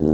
Dobrý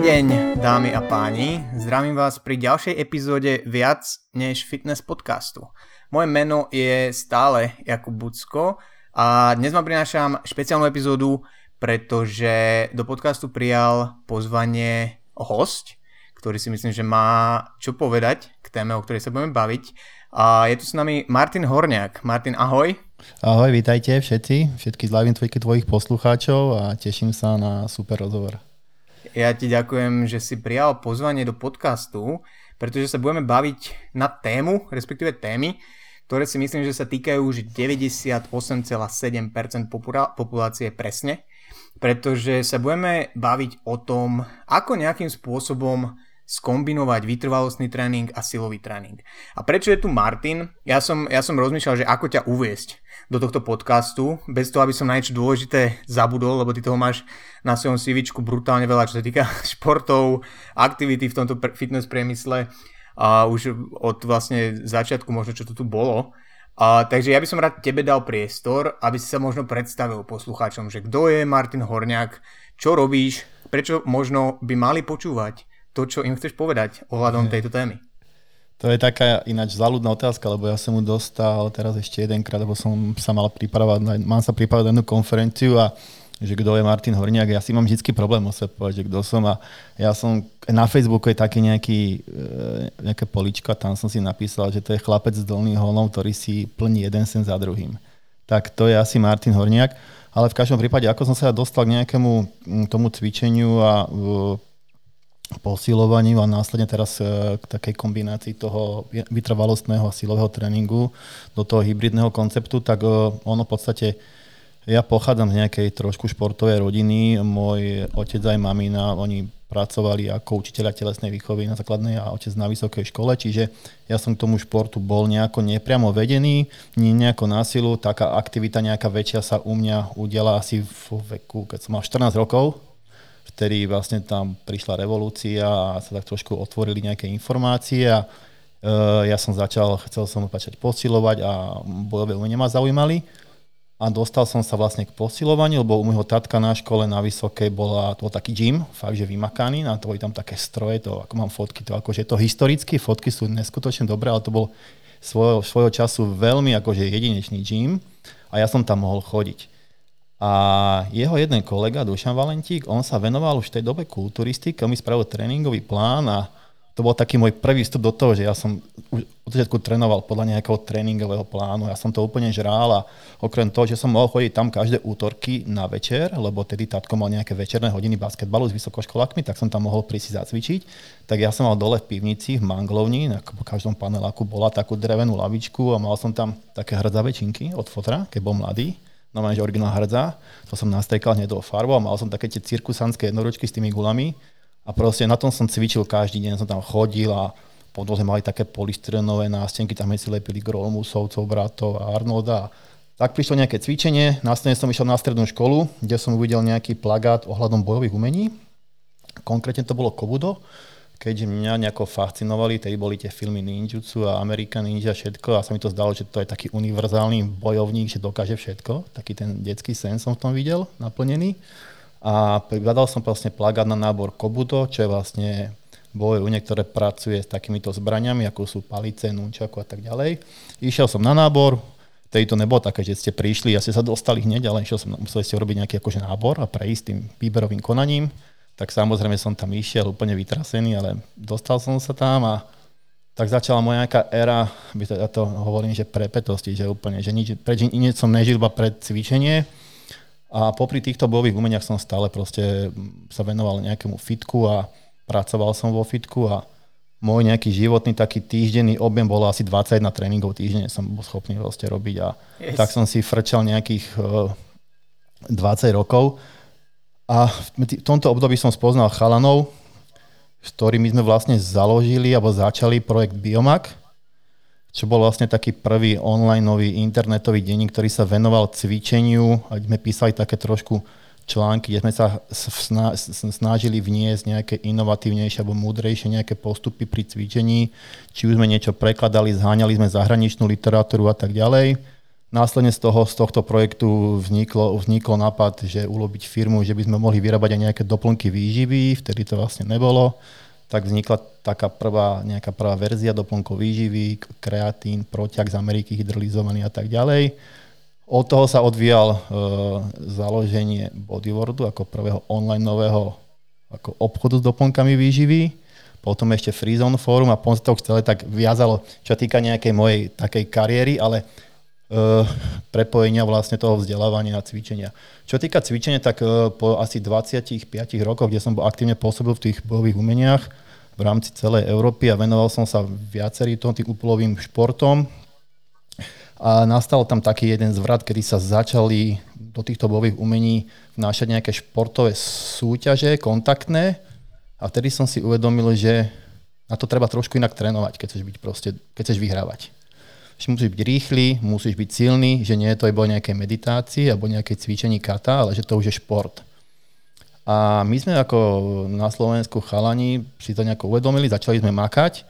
deň, dámy a páni. Zdravím vás pri ďalšej epizóde Viac než fitness podcastu. Moje meno je stále Jakub Bucko a dnes vám prinášam špeciálnu epizódu, pretože do podcastu prijal pozvanie host, ktorý si myslím, že má čo povedať k téme, o ktorej sa budeme baviť. A je tu s nami Martin Horniak. Martin, ahoj. Ahoj, vítajte všetci, všetky zdravím tvojich poslucháčov a teším sa na super rozhovor. Ja ti ďakujem, že si prijal pozvanie do podcastu, pretože sa budeme baviť na tému, respektíve témy, ktoré si myslím, že sa týkajú už 98,7% populácie presne, pretože sa budeme baviť o tom, ako nejakým spôsobom skombinovať vytrvalostný tréning a silový tréning. A prečo je tu Martin? Ja som, ja som rozmýšľal, že ako ťa uviesť do tohto podcastu, bez toho, aby som na niečo dôležité zabudol, lebo ty toho máš na svojom CV brutálne veľa, čo sa týka športov, aktivity v tomto fitness priemysle a už od vlastne začiatku možno, čo to tu bolo. A, takže ja by som rád tebe dal priestor, aby si sa možno predstavil poslucháčom, že kto je Martin Horniak, čo robíš, prečo možno by mali počúvať to, čo im chceš povedať ohľadom tejto témy. To je taká ináč záľudná otázka, lebo ja som mu dostal teraz ešte jedenkrát, lebo som sa mal pripravať, mám sa pripravať na jednu konferenciu a že kto je Martin Horniak, ja si mám vždy problém o sebe povedať, že kto som a ja som, na Facebooku je taký nejaký, e, nejaké polička, tam som si napísal, že to je chlapec s dolným holom, ktorý si plní jeden sen za druhým. Tak to je asi Martin Horniak, ale v každom prípade, ako som sa dostal k nejakému tomu cvičeniu a posilovaniu a následne teraz e, k takej kombinácii toho vytrvalostného a silového tréningu do toho hybridného konceptu, tak e, ono v podstate ja pochádzam z nejakej trošku športovej rodiny. Môj otec aj mamina, oni pracovali ako učiteľa telesnej výchovy na základnej a otec na vysokej škole, čiže ja som k tomu športu bol nejako nepriamo vedený, nie nejako násilu, taká aktivita nejaká väčšia sa u mňa udiala asi v veku, keď som mal 14 rokov, vtedy vlastne tam prišla revolúcia a sa tak trošku otvorili nejaké informácie a e, ja som začal, chcel som začať posilovať a bojové umenia ma zaujímali a dostal som sa vlastne k posilovaniu, lebo u môjho tatka na škole na Vysokej bola, to bol taký gym, fakt, že vymakaný, na to boli tam také stroje, to ako mám fotky, to akože to historicky, fotky sú neskutočne dobré, ale to bol svojho, svojho času veľmi akože jedinečný gym a ja som tam mohol chodiť. A jeho jeden kolega, Dušan Valentík, on sa venoval už v tej dobe kulturistike, on mi spravil tréningový plán a to bol taký môj prvý vstup do toho, že ja som už od začiatku trénoval podľa nejakého tréningového plánu, ja som to úplne žrál a okrem toho, že som mohol chodiť tam každé útorky na večer, lebo tedy tátko mal nejaké večerné hodiny basketbalu s vysokoškolákmi, tak som tam mohol prísť zacvičiť, tak ja som mal dole v pivnici, v manglovni, po každom paneláku bola takú drevenú lavičku a mal som tam také hrdzavé činky od fotra, keď bol mladý normálne, že originál hrdza. To som nastrekal hneď do farbou a mal som také tie cirkusanské jednoročky s tými gulami. A proste na tom som cvičil každý deň, som tam chodil a podloze mali také polystrenové nástenky, tam si lepili Grolmusovcov, bratov a Arnolda. Tak prišlo nejaké cvičenie, následne som išiel na strednú školu, kde som uvidel nejaký plagát ohľadom bojových umení. Konkrétne to bolo Kobudo keďže mňa nejako fascinovali, tedy boli tie filmy Ninjutsu a American Ninja všetko a sa mi to zdalo, že to je taký univerzálny bojovník, že dokáže všetko. Taký ten detský sen som v tom videl, naplnený. A hľadal som vlastne plagát na nábor Kobudo, čo je vlastne boj u ktoré pracuje s takýmito zbraniami, ako sú palice, nunčaku a tak ďalej. Išiel som na nábor, Tedy to nebolo také, že ste prišli a ste sa dostali hneď, ale išiel som, museli ste urobiť nejaký akože nábor a prejsť tým výberovým konaním tak samozrejme som tam išiel úplne vytrasený, ale dostal som sa tam a tak začala moja nejaká éra, ja to hovorím, že prepetosti, že úplne, že nič, preč nič som nežil iba pred cvičenie a popri týchto bojových umeniach som stále proste sa venoval nejakému fitku a pracoval som vo fitku a môj nejaký životný taký týždenný objem bol asi 21 tréningov týždenne som bol schopný vlastne robiť a yes. tak som si frčal nejakých uh, eh, 20 rokov a v tomto období som spoznal chalanov, s ktorými sme vlastne založili alebo začali projekt Biomak, čo bol vlastne taký prvý online nový internetový denník, ktorý sa venoval cvičeniu a sme písali také trošku články, kde sme sa snažili vniesť nejaké inovatívnejšie alebo múdrejšie nejaké postupy pri cvičení, či už sme niečo prekladali, zháňali sme zahraničnú literatúru a tak ďalej. Následne z, toho, z tohto projektu vzniklo, vzniklo nápad, že ulobiť firmu, že by sme mohli vyrábať aj nejaké doplnky výživy, vtedy to vlastne nebolo. Tak vznikla taká prvá, nejaká prvá verzia doplnkov výživy, kreatín, protiak z Ameriky hydrolizovaný a tak ďalej. Od toho sa odvíjal e, založenie Bodywordu ako prvého online nového ako obchodu s doplnkami výživy, potom ešte Freezone Forum a potom sa to celé tak viazalo, čo týka nejakej mojej takej kariéry, ale prepojenia vlastne toho vzdelávania a cvičenia. Čo týka cvičenia, tak e, po asi 25 rokoch, kde som bol aktívne pôsobil v tých bojových umeniach v rámci celej Európy a venoval som sa viacerým tým úplovým športom, a nastal tam taký jeden zvrat, kedy sa začali do týchto bojových umení vnášať nejaké športové súťaže, kontaktné. A vtedy som si uvedomil, že na to treba trošku inak trénovať, keď chceš, byť proste, keď chceš vyhrávať. Že musíš byť rýchly, musíš byť silný, že nie je to iba nejaké meditácii alebo nejaké cvičení kata, ale že to už je šport. A my sme ako na Slovensku chalani si to nejako uvedomili, začali sme makať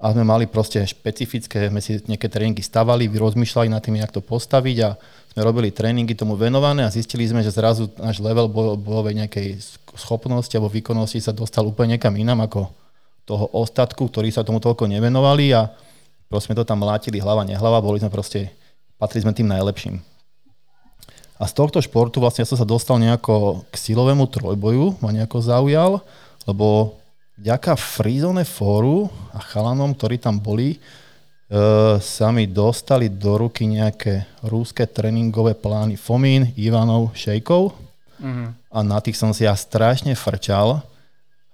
a sme mali proste špecifické, sme si nejaké tréningy stavali, rozmýšľali nad tým, jak to postaviť a sme robili tréningy tomu venované a zistili sme, že zrazu náš level bojovej nejakej schopnosti alebo výkonnosti sa dostal úplne niekam inám ako toho ostatku, ktorí sa tomu toľko nevenovali a proste sme to tam mlátili hlava, nehlava, boli sme proste, patrili sme tým najlepším. A z tohto športu vlastne ja som sa dostal nejako k silovému trojboju, ma nejako zaujal, lebo vďaka Freezone fóru a chalanom, ktorí tam boli, e, sa mi dostali do ruky nejaké rúské tréningové plány Fomín, Ivanov, Šejkov mm-hmm. a na tých som si ja strašne frčal,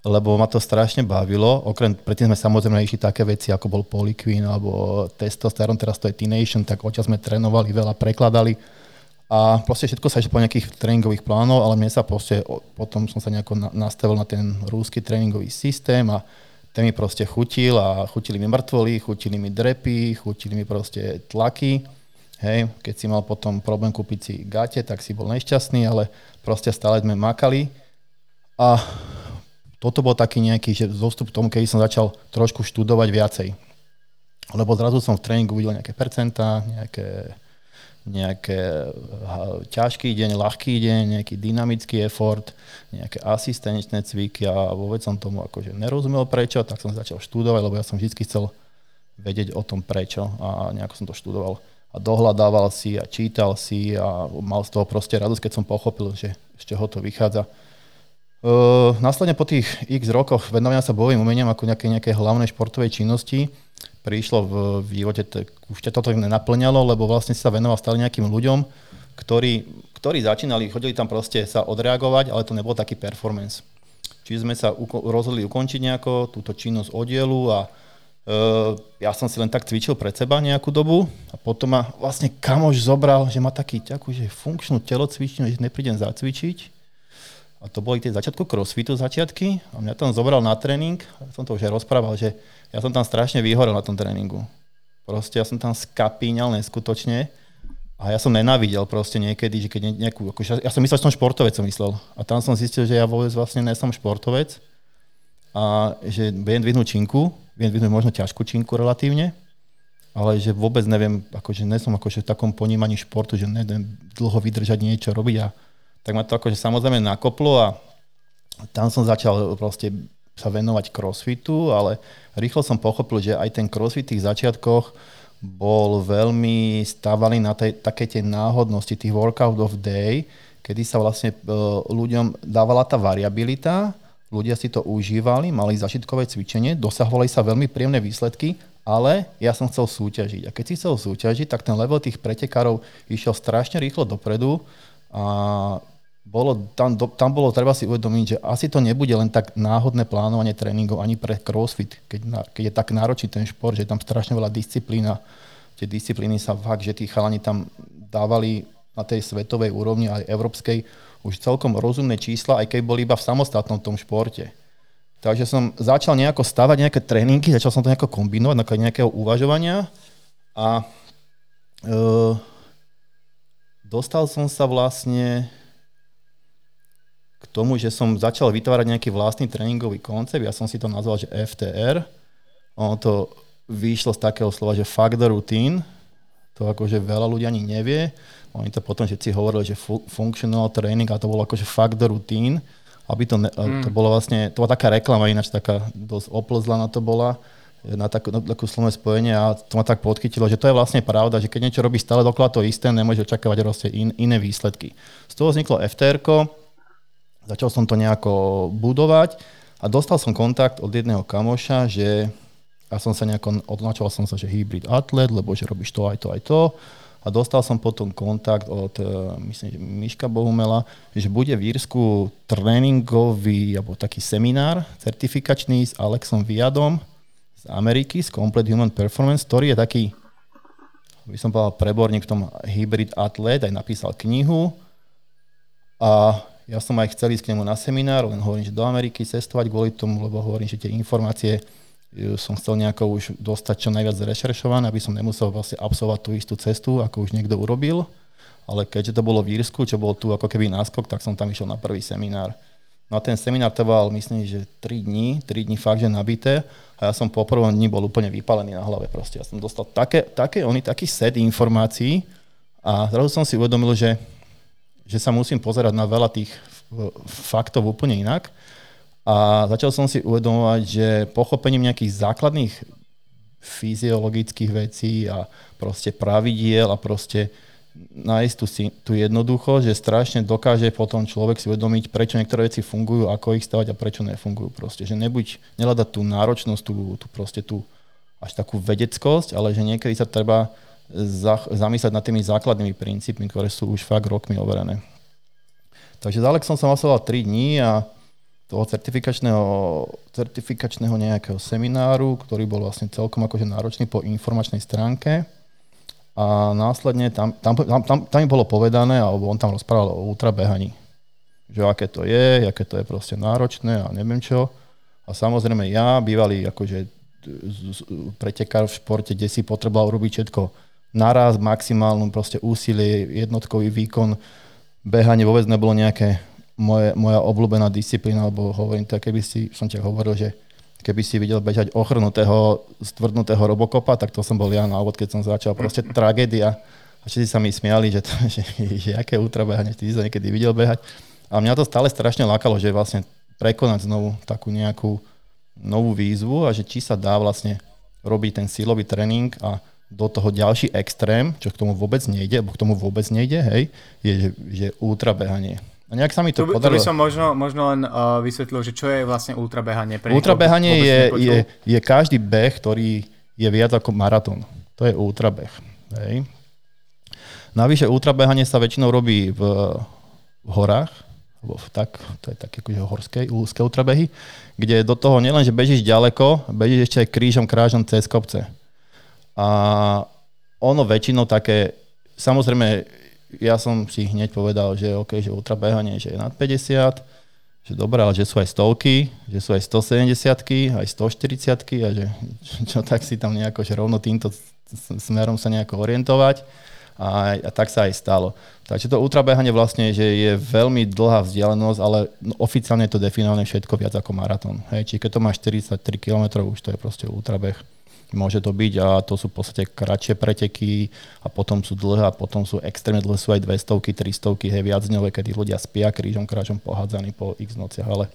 lebo ma to strašne bavilo. Okrem, predtým sme samozrejme išli také veci, ako bol Polyqueen alebo testosterone, teraz to je Teenation, tak odtiaľ sme trénovali, veľa prekladali a proste všetko sa išlo po nejakých tréningových plánov, ale mne sa proste, potom som sa nejako nastavil na ten rúsky tréningový systém a ten mi proste chutil a chutili mi mŕtvoly, chutili mi drepy, chutili mi proste tlaky. Hej, keď si mal potom problém kúpiť si gate, tak si bol nešťastný, ale proste stále sme makali. A toto bol taký nejaký že zostup tomu, keď som začal trošku študovať viacej. Lebo zrazu som v tréningu videl nejaké percentá, nejaké nejaké ťažký deň, ľahký deň, nejaký dynamický effort, nejaké asistenčné cviky a vôbec som tomu akože nerozumel prečo, tak som začal študovať, lebo ja som vždy chcel vedieť o tom prečo a nejako som to študoval a dohľadával si a čítal si a mal z toho proste radosť, keď som pochopil, že z čoho to vychádza. Uh, následne po tých x rokoch venovania sa bojovým umeniam ako nejaké, nejaké hlavnej športovej činnosti prišlo v, v živote, to, už ťa toto nenaplňalo, lebo vlastne sa venoval stále nejakým ľuďom, ktorí, ktorí začínali, chodili tam proste sa odreagovať, ale to nebol taký performance. Čiže sme sa uko- rozhodli ukončiť nejako túto činnosť oddielu a e, ja som si len tak cvičil pred seba nejakú dobu a potom ma vlastne kamoš zobral, že má taký takú, že funkčnú telocvičňu, že neprídem zacvičiť. A to boli tie začiatku crossfitu začiatky a mňa tam zobral na tréning, som to už aj rozprával, že ja som tam strašne vyhorel na tom tréningu. Proste ja som tam skapíňal neskutočne a ja som nenávidel proste niekedy, že keď nejakú, akože, ja som myslel, že som športovec, som myslel. A tam som zistil, že ja vôbec vlastne nie športovec a že viem dvihnúť činku, viem dvihnúť možno ťažkú činku relatívne, ale že vôbec neviem, akože nie akože v takom ponímaní športu, že neviem dlho vydržať niečo robiť a tak ma to akože samozrejme nakoplo a tam som začal proste sa venovať crossfitu, ale rýchlo som pochopil, že aj ten crossfit v tých začiatkoch bol veľmi stávaný na tej, také tie náhodnosti, tých workout of day, kedy sa vlastne uh, ľuďom dávala tá variabilita, ľudia si to užívali, mali zažitkové cvičenie, dosahovali sa veľmi príjemné výsledky, ale ja som chcel súťažiť. A keď si chcel súťažiť, tak ten level tých pretekárov išiel strašne rýchlo dopredu a bolo, tam, do, tam bolo treba si uvedomiť, že asi to nebude len tak náhodné plánovanie tréningov ani pre crossfit, keď, na, keď je tak náročný ten šport, že je tam strašne veľa disciplín a tie disciplíny sa fakt, že tí chalani tam dávali na tej svetovej úrovni aj európskej už celkom rozumné čísla, aj keď boli iba v samostatnom tom športe. Takže som začal nejako stavať nejaké tréningy, začal som to nejako kombinovať na nejakého uvažovania A uh, dostal som sa vlastne k tomu, že som začal vytvárať nejaký vlastný tréningový koncept. Ja som si to nazval, že FTR. Ono to vyšlo z takého slova, že fuck the routine. To akože veľa ľudí ani nevie. Oni to potom všetci hovorili, že functional training a to bolo akože fuck the routine. Aby to, ne, mm. to bolo vlastne, to bola taká reklama, ináč taká dosť oplzla na to bola na, tak, na takú slovné spojenie a to ma tak podchytilo, že to je vlastne pravda, že keď niečo robí stále dokola to isté, nemôže očakávať proste in, iné výsledky. Z toho vzniklo FTR, začal som to nejako budovať a dostal som kontakt od jedného kamoša, že ja som sa nejako, odnačoval som sa, že hybrid atlet, lebo že robíš to aj to aj to. A dostal som potom kontakt od, e, myslím, že Miška Bohumela, že bude v Írsku tréningový, alebo taký seminár certifikačný s Alexom Viadom, z Ameriky, z Complete Human Performance, ktorý je taký, by som povedal, preborník v tom hybrid atlet, aj napísal knihu. A ja som aj chcel ísť k nemu na seminár, len hovorím, že do Ameriky cestovať kvôli tomu, lebo hovorím, že tie informácie e, som chcel nejako už dostať čo najviac zrešeršované, aby som nemusel vlastne absolvovať tú istú cestu, ako už niekto urobil. Ale keďže to bolo v Írsku, čo bol tu ako keby náskok, tak som tam išiel na prvý seminár. No a ten seminár trval, myslím, že 3 dní, 3 dní fakt, že nabité. A ja som po prvom dni bol úplne vypalený na hlave. Proste. Ja som dostal také, také, oni, taký set informácií a zrazu som si uvedomil, že, že sa musím pozerať na veľa tých faktov úplne inak. A začal som si uvedomovať, že pochopením nejakých základných fyziologických vecí a proste pravidiel a proste nájsť tú, tú jednoducho, že strašne dokáže potom človek si uvedomiť, prečo niektoré veci fungujú, ako ich stavať a prečo nefungujú. Proste, že nebuď, nehľadať tú náročnosť, tú, tú proste tú až takú vedeckosť, ale že niekedy sa treba za, zamyslieť nad tými základnými princípmi, ktoré sú už fakt rokmi overené. Takže s Alexom som absolvoval 3 dní a toho certifikačného, certifikačného nejakého semináru, ktorý bol vlastne celkom akože náročný po informačnej stránke a následne tam, tam, tam, tam, tam mi bolo povedané, alebo on tam rozprával o ultrabehaní. Že aké to je, aké to je proste náročné a neviem čo. A samozrejme ja, bývalý akože pretekár v športe, kde si potreboval robiť všetko naraz, maximálnu proste úsilie, jednotkový výkon, behanie vôbec nebolo nejaké moje, moja obľúbená disciplína, lebo hovorím to, keby si, som ti hovoril, že keby si videl bežať ochrnutého, stvrdnutého robokopa, tak to som bol ja na úvod, keď som začal. Proste tragédia. A všetci sa mi smiali, že, to, že, že aké ultrabehanie, ty si sa niekedy videl behať. A mňa to stále strašne lákalo, že vlastne prekonať znovu takú nejakú novú výzvu a že či sa dá vlastne robiť ten silový tréning a do toho ďalší extrém, čo k tomu vôbec nejde, alebo k tomu vôbec nejde, hej, je, že, že ultrabehanie. A nejak sa mi to tu, podarilo. Tu by som možno, možno len uh, vysvetlil, že čo je vlastne ultrabehanie. Pre ultrabehanie je, je, je každý beh, ktorý je viac ako maratón. To je ultrabeh. Hej. Navyše ultrabehanie sa väčšinou robí v, v horách, alebo v tak, to je také akože horské, úzke ultrabehy, kde do toho nielen, že bežíš ďaleko, bežíš ešte aj krížom, krážom cez kopce. A ono väčšinou také, samozrejme ja som si hneď povedal, že OK, že ultrabehanie, že je nad 50, že dobré, ale že sú aj stovky, že sú aj 170 aj 140 a že čo tak si tam nejako, že rovno týmto smerom sa nejako orientovať a, a tak sa aj stalo. Takže to ultrabehanie vlastne, že je veľmi dlhá vzdialenosť, ale oficiálne je to definované všetko viac ako maratón. Hej, či keď to má 43 km, už to je proste ultrabeh. Môže to byť a to sú v podstate kratšie preteky a potom sú dlhé a potom sú extrémne dlhé, sú aj 200, 300, hej, viac dňové, kedy ľudia spia krížom, krážom pohádzaní po x nociach, ale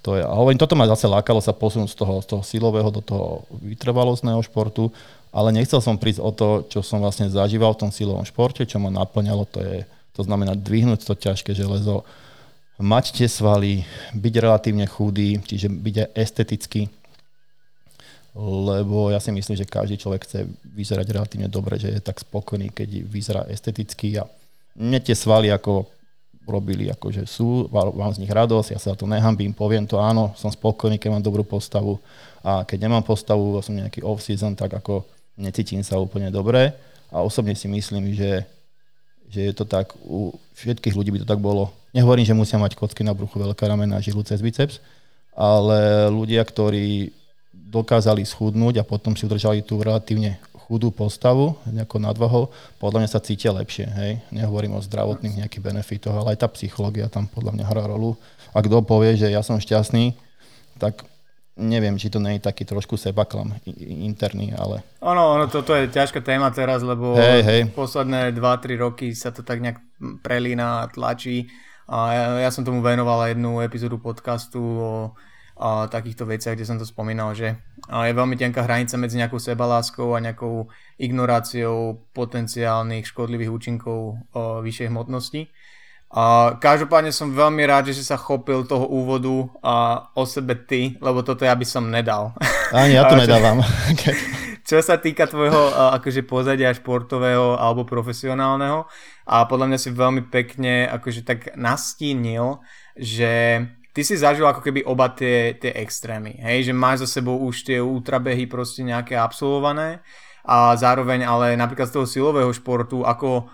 to je, a hovorím, toto ma zase lákalo sa posunúť z toho, z toho silového do toho vytrvalostného športu, ale nechcel som prísť o to, čo som vlastne zažíval v tom silovom športe, čo ma naplňalo, to je, to znamená dvihnúť to ťažké železo, mať tie svaly, byť relatívne chudý, čiže byť aj esteticky lebo ja si myslím, že každý človek chce vyzerať relatívne dobre, že je tak spokojný, keď vyzerá esteticky a mne tie svaly ako robili, akože sú, mám z nich radosť, ja sa to nehambím, poviem to áno, som spokojný, keď mám dobrú postavu a keď nemám postavu, som nejaký off-season, tak ako necítim sa úplne dobre a osobne si myslím, že, že je to tak, u všetkých ľudí by to tak bolo. Nehovorím, že musia mať kocky na bruchu, veľké ramena, žilu cez biceps, ale ľudia, ktorí dokázali schudnúť a potom si udržali tú relatívne chudú postavu, nejakou nadvahou, podľa mňa sa cítia lepšie. Hej? Nehovorím o zdravotných nejakých benefitoch, ale aj tá psychológia tam podľa mňa hrá rolu. A kto povie, že ja som šťastný, tak neviem, či to nie je taký trošku sebaklam interný, ale... Ono, ono, toto je ťažká téma teraz, lebo hej, hej. posledné 2-3 roky sa to tak nejak prelína, tlačí. A ja, ja som tomu venoval jednu epizódu podcastu o a takýchto veciach, kde som to spomínal, že je veľmi tenká hranica medzi nejakou sebaláskou a nejakou ignoráciou potenciálnych škodlivých účinkov vyššej hmotnosti. A každopádne som veľmi rád, že si sa chopil toho úvodu a o sebe ty, lebo toto ja by som nedal. Ani ja to nedávam. Čo sa týka tvojho akože pozadia športového alebo profesionálneho a podľa mňa si veľmi pekne akože tak nastínil, že ty si zažil ako keby oba tie, tie extrémy, hej, že máš za sebou už tie ultrabehy proste nejaké absolvované a zároveň ale napríklad z toho silového športu, ako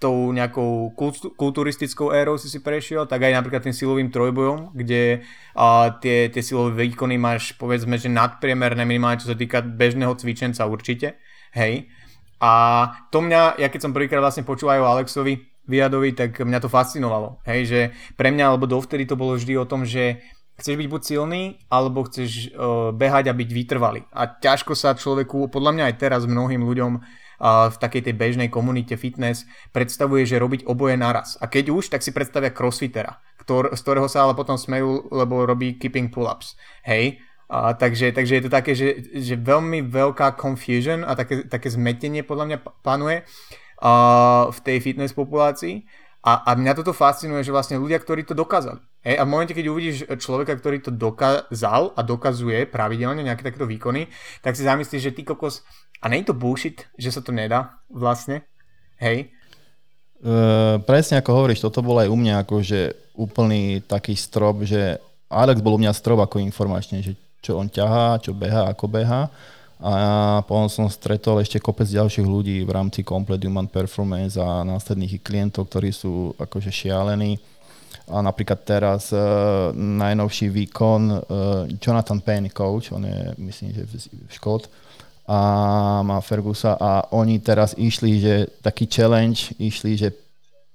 tou nejakou kulturistickou érou si si prešiel, tak aj napríklad tým silovým trojbojom, kde a, tie, tie silové výkony máš povedzme, že nadpriemerné minimálne čo sa týka bežného cvičenca určite, hej. A to mňa, ja keď som prvýkrát vlastne počul aj o Alexovi, Viadovi, tak mňa to fascinovalo. Hej, že pre mňa, alebo dovtedy to bolo vždy o tom, že chceš byť buď silný, alebo chceš uh, behať a byť vytrvalý. A ťažko sa človeku, podľa mňa aj teraz mnohým ľuďom uh, v takej tej bežnej komunite fitness predstavuje, že robiť oboje naraz. A keď už, tak si predstavia crossfitera, ktor, z ktorého sa ale potom smejú, lebo robí keeping pull-ups. Hej, a, takže, takže je to také, že, že veľmi veľká confusion a také, také zmetenie podľa mňa panuje uh, v tej fitness populácii. A, a mňa toto fascinuje, že vlastne ľudia, ktorí to dokázali. Hej, a v momente, keď uvidíš človeka, ktorý to dokázal a dokazuje pravidelne nejaké takéto výkony, tak si zamyslíš, že ty kokos, a nie je to bullshit, že sa to nedá vlastne? Hej? Uh, presne ako hovoríš, toto bol aj u mňa akože úplný taký strop, že Alex bol u mňa strop ako informačne, že čo on ťahá, čo beha, ako beha a potom som stretol ešte kopec ďalších ľudí v rámci Complete Human Performance a následných klientov, ktorí sú akože šialení. A napríklad teraz uh, najnovší výkon uh, Jonathan Payne, coach, on je myslím, že Škód, a má Fergusa a oni teraz išli, že taký challenge, išli, že,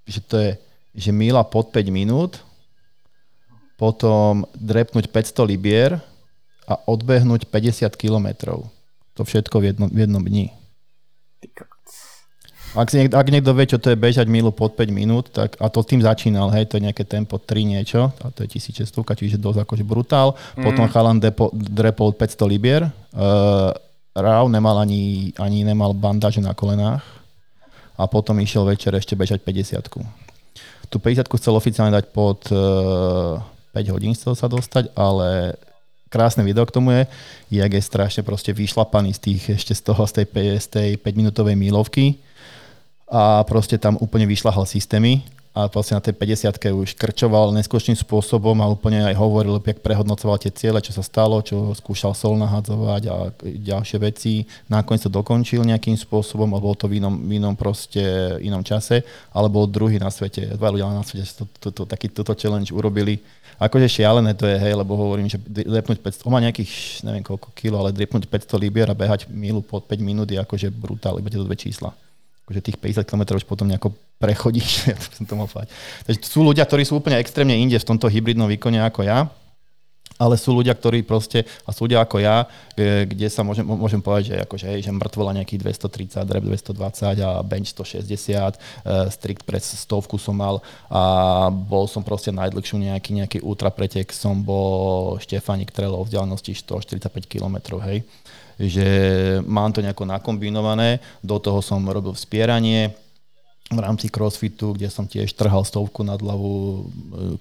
že to je že mila pod 5 minút, potom drepnúť 500 libier a odbehnúť 50 kilometrov. To všetko v jednom, v jednom dni. Ak, si niekto, ak niekto vie, čo to je bežať milu pod 5 minút, tak, a to tým začínal, hej, to je nejaké tempo 3 niečo, a to je 1600, čiže dosť akože brutál. Mm. Potom chalan depo, drepol 500 libier, uh, Rau nemal ani, ani nemal bandáže na kolenách a potom išiel večer ešte bežať 50 Tu 50 chcel oficiálne dať pod uh, 5 hodín chcel sa dostať, ale krásne video k tomu je, jak je strašne proste vyšlapaný z tých, ešte z toho, z tej, z tej 5-minútovej mílovky a proste tam úplne vyšlahal systémy a vlastne na tej 50 už krčoval neskôršným spôsobom a úplne aj hovoril, jak prehodnocoval tie ciele, čo sa stalo, čo skúšal sol nahadzovať a ďalšie veci. Nakoniec to dokončil nejakým spôsobom, alebo bol to v inom, v inom proste inom čase, ale bol druhý na svete, dva ľudia na svete to, to, to, taký toto challenge urobili akože šialené to je, hej, lebo hovorím, že drepnúť 500, on má nejakých, neviem koľko kilo, ale drepnúť 500 libier a behať milu pod 5 minút je akože brutál, iba tieto dve čísla. Akože tých 50 km už potom nejako prechodíš, ja som to povedať. Takže sú ľudia, ktorí sú úplne extrémne inde v tomto hybridnom výkone ako ja, ale sú ľudia, ktorí proste, a sú ľudia ako ja, e, kde sa môžem, môžem povedať, že, akože, hej, že mŕtvola nejakých 230, rep 220 a bench 160, uh, strict stovku som mal a bol som proste najdlhšiu nejaký, nejaký ultra pretek, som bol Štefánik Trelo v vzdialenosti 145 km, hej že mám to nejako nakombinované, do toho som robil vzpieranie, v rámci crossfitu, kde som tiež trhal stovku nad hlavu, e,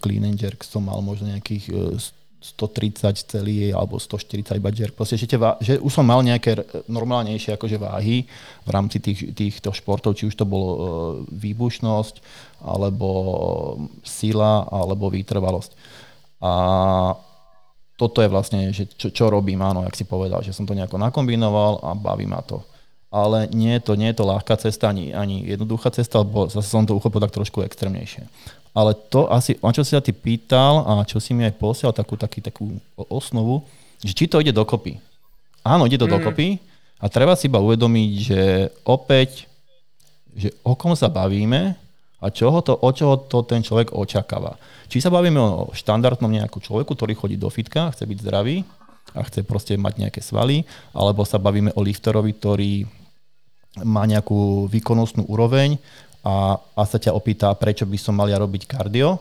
clean and jerk som mal možno nejakých 130 celý alebo 140 iba jerk. Proste, že, vá- že už som mal nejaké normálnejšie akože váhy v rámci tých, týchto športov, či už to bolo e, výbušnosť, alebo sila, alebo vytrvalosť. A toto je vlastne, že čo, čo robím, áno, jak si povedal, že som to nejako nakombinoval a baví ma to. Ale nie je to, nie je to ľahká cesta, ani, ani jednoduchá cesta, lebo zase som to uchopil tak trošku extrémnejšie ale to asi, na čo si sa ty pýtal a čo si mi aj posiel takú, taký, takú osnovu, že či to ide dokopy. Áno, ide to mm. dokopy, A treba si iba uvedomiť, že opäť, že o kom sa bavíme a čoho to, o čoho to ten človek očakáva. Či sa bavíme o štandardnom nejakú človeku, ktorý chodí do fitka, chce byť zdravý a chce proste mať nejaké svaly, alebo sa bavíme o lifterovi, ktorý má nejakú výkonnostnú úroveň a, a sa ťa opýta, prečo by som mal ja robiť kardio,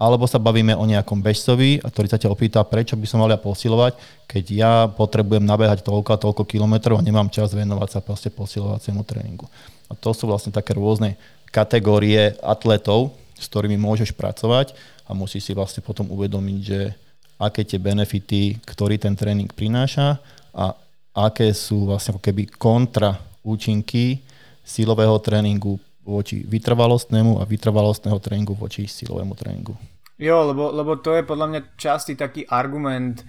alebo sa bavíme o nejakom bežcovi, ktorý sa ťa opýta, prečo by som mal ja posilovať, keď ja potrebujem nabehať toľko a toľko kilometrov a nemám čas venovať sa proste posilovaciemu tréningu. A to sú vlastne také rôzne kategórie atletov, s ktorými môžeš pracovať a musíš si vlastne potom uvedomiť, že aké tie benefity, ktorý ten tréning prináša a aké sú vlastne ako keby kontra účinky silového tréningu voči vytrvalostnému a vytrvalostného tréningu voči silovému tréningu. Jo, lebo, lebo to je podľa mňa častý taký argument,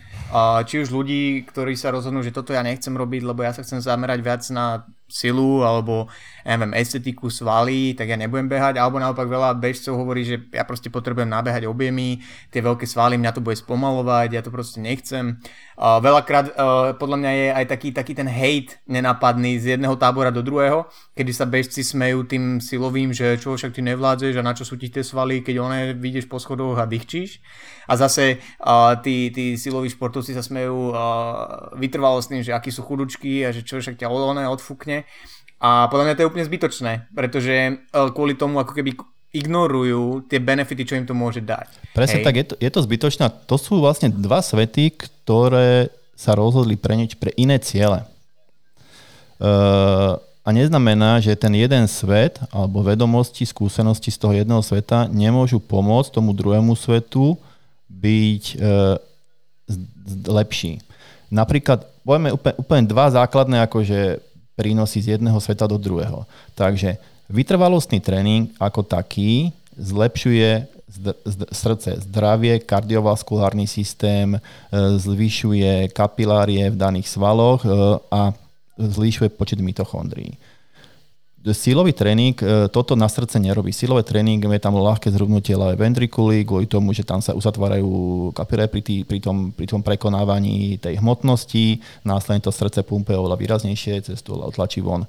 či už ľudí, ktorí sa rozhodnú, že toto ja nechcem robiť, lebo ja sa chcem zamerať viac na silu alebo ja neviem, estetiku svaly, tak ja nebudem behať, alebo naopak veľa bežcov hovorí, že ja proste potrebujem nabehať objemy, tie veľké svaly, mňa to bude spomalovať, ja to proste nechcem. Uh, veľakrát uh, podľa mňa je aj taký, taký ten hate nenapadný z jedného tábora do druhého, kedy sa bežci smejú tým silovým, že čo však ty nevládzeš a na čo sú ti tie svaly, keď one vidíš po schodoch a dýchčíš. A zase uh, tí, tí siloví športovci sa smejú uh, vytrvalostným, že akí sú chudučky a že čo však ťa one odfúkne. A podľa mňa to je úplne zbytočné, pretože e, kvôli tomu ako keby ignorujú tie benefity, čo im to môže dať. Presne Hej. tak, je to, je to zbytočné. To sú vlastne dva svety, ktoré sa rozhodli preniť pre iné ciele. Uh, a neznamená, že ten jeden svet alebo vedomosti, skúsenosti z toho jedného sveta nemôžu pomôcť tomu druhému svetu byť uh, lepší. Napríklad, povieme úplne, úplne dva základné akože prínosy z jedného sveta do druhého. Takže vytrvalostný tréning ako taký zlepšuje srdce, zdravie, kardiovaskulárny systém, e, zvyšuje kapilárie v daných svaloch e, a zvyšuje počet mitochondrií silový tréning e, toto na srdce nerobí. Silové tréning je tam ľahké zhrubnutie ľavé ventrikuly, kvôli tomu, že tam sa uzatvárajú kapire pri, pri, tom, pri tom prekonávaní tej hmotnosti, následne to srdce pumpe oveľa výraznejšie, cez to tlačí von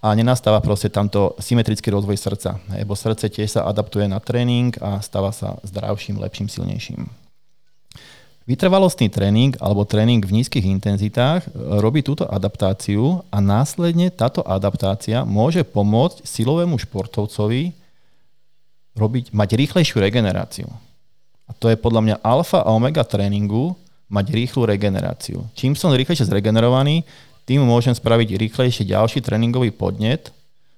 a nenastáva proste tamto symetrický rozvoj srdca, lebo srdce tiež sa adaptuje na tréning a stáva sa zdravším, lepším, silnejším. Vytrvalostný tréning alebo tréning v nízkych intenzitách e, robí túto adaptáciu a následne táto adaptácia môže pomôcť silovému športovcovi robiť, mať rýchlejšiu regeneráciu. A to je podľa mňa alfa a omega tréningu mať rýchlu regeneráciu. Čím som rýchlejšie zregenerovaný, tým môžem spraviť rýchlejšie ďalší tréningový podnet,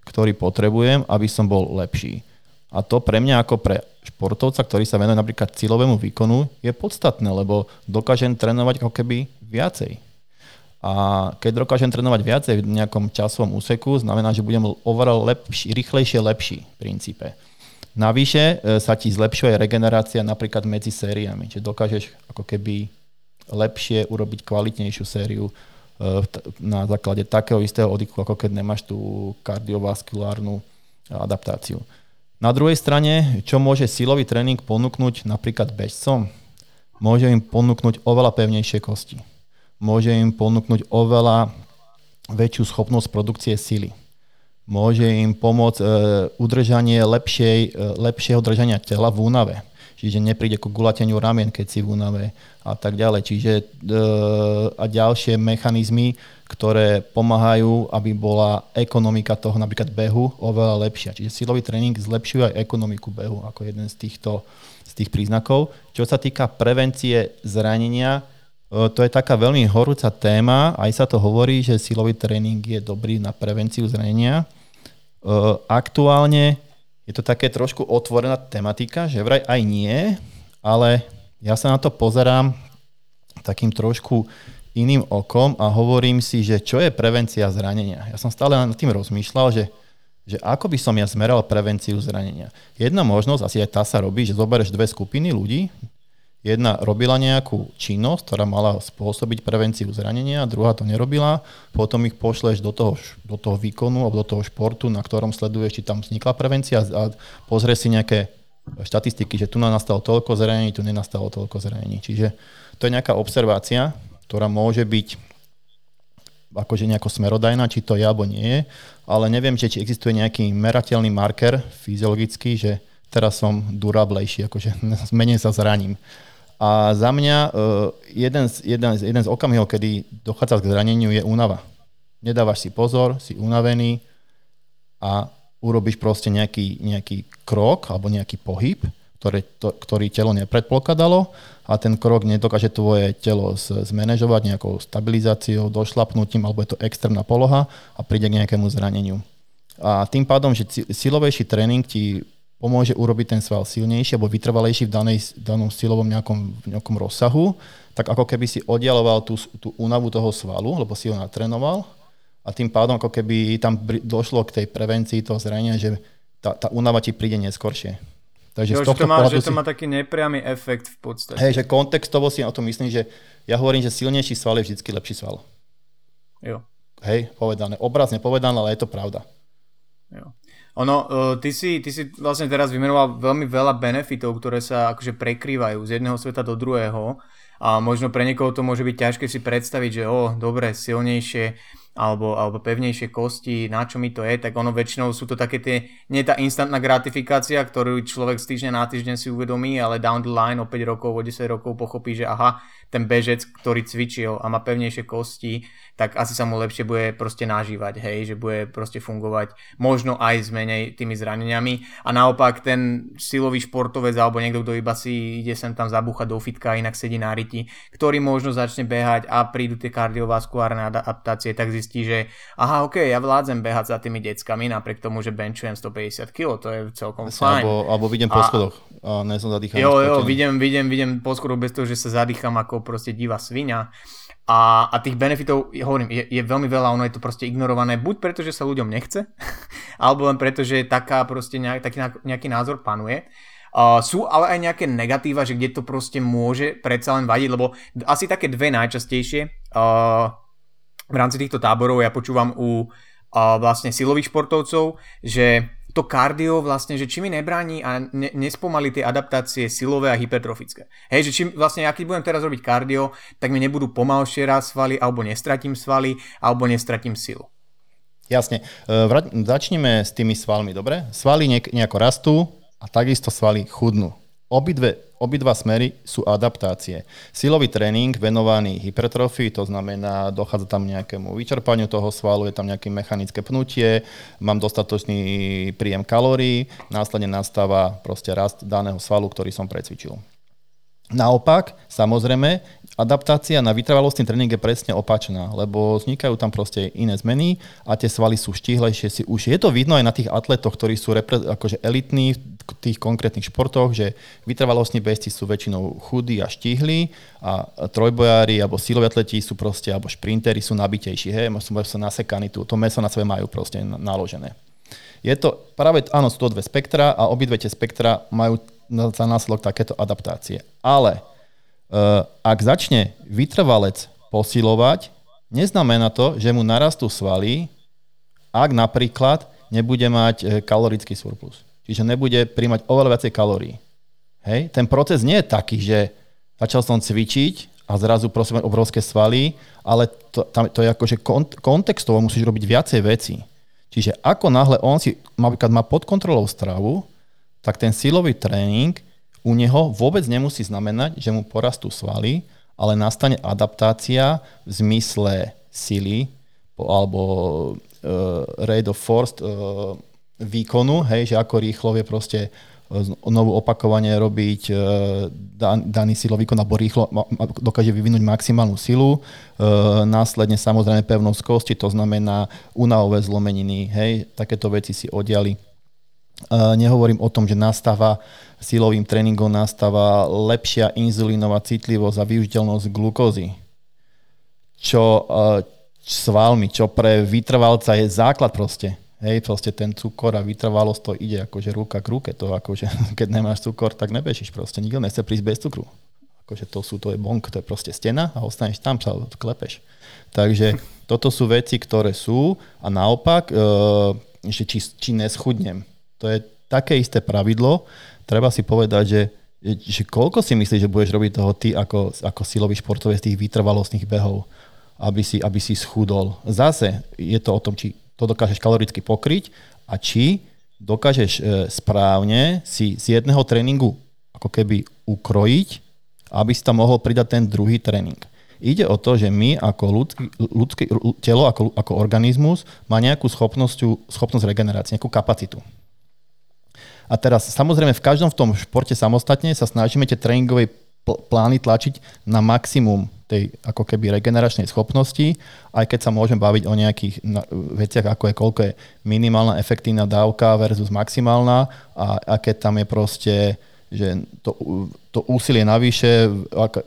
ktorý potrebujem, aby som bol lepší. A to pre mňa ako pre športovca, ktorý sa venuje napríklad cieľovému výkonu, je podstatné, lebo dokážem trénovať ako keby viacej. A keď dokážem trénovať viacej v nejakom časovom úseku, znamená, že budem overall lepší, rýchlejšie lepší v princípe. Navyše e, sa ti zlepšuje regenerácia napríklad medzi sériami, čiže dokážeš ako keby lepšie urobiť kvalitnejšiu sériu na základe takého istého oddychu, ako keď nemáš tú kardiovaskulárnu adaptáciu. Na druhej strane, čo môže silový tréning ponúknuť napríklad bežcom? Môže im ponúknuť oveľa pevnejšie kosti. Môže im ponúknuť oveľa väčšiu schopnosť produkcie sily. Môže im pomôcť e, udržanie lepšej, e, lepšieho držania tela v únave. Čiže nepríde ku gulateniu ramien, keď si v únave a tak ďalej. Čiže e, a ďalšie mechanizmy, ktoré pomáhajú, aby bola ekonomika toho napríklad behu oveľa lepšia. Čiže silový tréning zlepšuje aj ekonomiku behu ako jeden z týchto z tých príznakov. Čo sa týka prevencie zranenia, e, to je taká veľmi horúca téma. Aj sa to hovorí, že silový tréning je dobrý na prevenciu zranenia. E, aktuálne je to také trošku otvorená tematika, že vraj aj nie, ale ja sa na to pozerám takým trošku iným okom a hovorím si, že čo je prevencia zranenia. Ja som stále nad tým rozmýšľal, že, že ako by som ja zmeral prevenciu zranenia. Jedna možnosť, asi aj tá sa robí, že zoberieš dve skupiny ľudí, jedna robila nejakú činnosť, ktorá mala spôsobiť prevenciu zranenia, druhá to nerobila, potom ich pošleš do toho, do toho výkonu alebo do toho športu, na ktorom sleduješ, či tam vznikla prevencia a pozrieš si nejaké štatistiky, že tu nastalo toľko zranení, tu nenastalo toľko zranení. Čiže to je nejaká observácia, ktorá môže byť akože nejako smerodajná, či to je alebo nie je, ale neviem, či, či existuje nejaký merateľný marker fyziologický, že teraz som durablejší, akože menej sa zraním. A za mňa uh, jeden, z, jeden, z, jeden z okamihov, kedy dochádza k zraneniu, je únava. Nedávaš si pozor, si unavený a urobíš proste nejaký, nejaký krok alebo nejaký pohyb, ktoré, to, ktorý telo nepredpokladalo a ten krok nedokáže tvoje telo zmanéžovať nejakou stabilizáciou, došlapnutím, alebo je to extrémna poloha a príde k nejakému zraneniu. A tým pádom, že silovejší tréning ti pomôže urobiť ten sval silnejší alebo vytrvalejší v danej, danom silovom nejakom, nejakom rozsahu, tak ako keby si oddialoval tú, tú únavu toho svalu, lebo si ho natrénoval a tým pádom ako keby tam došlo k tej prevencii toho zrania, že tá, tá únava ti príde neskôršie. Takže jo, z to má, že to má taký nepriamy efekt v podstate. Hej, že kontextovo si o tom myslím, že ja hovorím, že silnejší sval je vždy lepší sval. Jo. Hej, povedané. Obrazne povedané, ale je to pravda. Jo. Ono, uh, ty, si, ty si vlastne teraz vymenoval veľmi veľa benefitov, ktoré sa akože prekrývajú z jedného sveta do druhého. A možno pre niekoho to môže byť ťažké si predstaviť, že o, dobre, silnejšie alebo, alebo pevnejšie kosti, na čo mi to je, tak ono väčšinou sú to také tie, nie tá instantná gratifikácia, ktorú človek z týždňa na týždeň si uvedomí, ale down the line o 5 rokov, o 10 rokov pochopí, že aha, ten bežec, ktorý cvičil a má pevnejšie kosti, tak asi sa mu lepšie bude proste nažívať, hej, že bude proste fungovať možno aj s menej tými zraneniami. A naopak ten silový športovec alebo niekto, kto iba si ide sem tam zabúchať do fitka inak sedí na riti, ktorý možno začne behať a prídu tie kardiovaskulárne adaptácie, tak zistí, že aha, ok, ja vládzem behať za tými deckami napriek tomu, že benchujem 150 kg, to je celkom fajn. Alebo, alebo vidím po schodoch a nie som zadýchaný. Jo, jo, vidím, vidím, vidím po schodoch bez toho, že sa zadýcham ako proste divá svinia a, a tých benefitov, hovorím, je, je veľmi veľa, ono je to proste ignorované, buď preto, že sa ľuďom nechce, alebo len preto, že taká proste nejak, taký nejaký názor panuje. Uh, sú ale aj nejaké negatíva, že kde to proste môže predsa len vadiť, lebo asi také dve najčastejšie uh, v rámci týchto táborov ja počúvam u uh, vlastne silových športovcov, že to kardio vlastne, že či mi nebráni a ne, nespomalí tie adaptácie silové a hypertrofické. Hej, že či vlastne, ja keď budem teraz robiť kardio, tak mi nebudú pomalšie raz svaly, alebo nestratím svaly, alebo nestratím silu. Jasne. E, Vrať, začneme s tými svalmi, dobre? Svaly nejako rastú a takisto svaly chudnú. Obidve, obidva smery sú adaptácie. Silový tréning venovaný hypertrofii, to znamená, dochádza tam nejakému vyčerpaniu toho svalu, je tam nejaké mechanické pnutie, mám dostatočný príjem kalórií, následne nastáva proste rast daného svalu, ktorý som precvičil. Naopak, samozrejme, adaptácia na vytrvalostný tréning je presne opačná, lebo vznikajú tam proste iné zmeny a tie svaly sú štihlejšie. Si už je to vidno aj na tých atletoch, ktorí sú repre- akože elitní v tých konkrétnych športoch, že vytrvalostní bežci sú väčšinou chudí a štihlí a trojbojári alebo siloví atleti sú proste, alebo šprintery sú nabitejší, hej, sú, nasekaní, to meso na sebe majú proste naložené. Je to práve, áno, sú to dve spektra a obidve tie spektra majú za následok takéto adaptácie. Ale ak začne vytrvalec posilovať, neznamená to, že mu narastú svaly, ak napríklad nebude mať eh, kalorický surplus. Čiže nebude príjmať oveľa viacej kalórií. Hej? Ten proces nie je taký, že začal som cvičiť a zrazu prosím obrovské svaly, ale to, tam, to je že kont- kontextovo musíš robiť viacej veci. Čiže ako náhle on si napríklad má pod kontrolou stravu, tak ten silový tréning u neho vôbec nemusí znamenať, že mu porastú svaly, ale nastane adaptácia v zmysle sily alebo uh, rate of force uh, výkonu, hej, že ako rýchlo vie proste znovu opakovane robiť dan, daný silový výkon alebo rýchlo dokáže vyvinúť maximálnu silu. Následne samozrejme pevnosť kosti, to znamená unavové zlomeniny, hej, takéto veci si odiali. Uh, nehovorím o tom, že nastáva silovým tréningom nastáva lepšia inzulínová citlivosť a využiteľnosť glukózy. Čo uh, svalmi, čo pre vytrvalca je základ proste. Hej, proste ten cukor a vytrvalosť to ide akože ruka k ruke. To akože, keď nemáš cukor, tak nebežíš proste. Nikto nechce prísť bez cukru. Akože to sú, to je bonk, to je proste stena a ostaneš tam, sa klepeš. Takže toto sú veci, ktoré sú a naopak, uh, že či, či neschudnem. To je také isté pravidlo, treba si povedať, že, že koľko si myslíš, že budeš robiť toho ty ako, ako silový športovec tých vytrvalostných behov. aby si, aby si schudol. Zase je to o tom, či to dokážeš kaloricky pokryť a či dokážeš e, správne si z jedného tréningu ako keby ukrojiť, aby si tam mohol pridať ten druhý tréning. Ide o to, že my ako ľudský, ľudský telo, ako, ako organizmus má nejakú schopnosť, schopnosť regenerácie, nejakú kapacitu. A teraz samozrejme v každom v tom športe samostatne sa snažíme tie tréningové plány tlačiť na maximum tej ako keby regeneračnej schopnosti, aj keď sa môžem baviť o nejakých veciach, ako je koľko je minimálna efektívna dávka versus maximálna a aké tam je proste že to, to úsilie navyše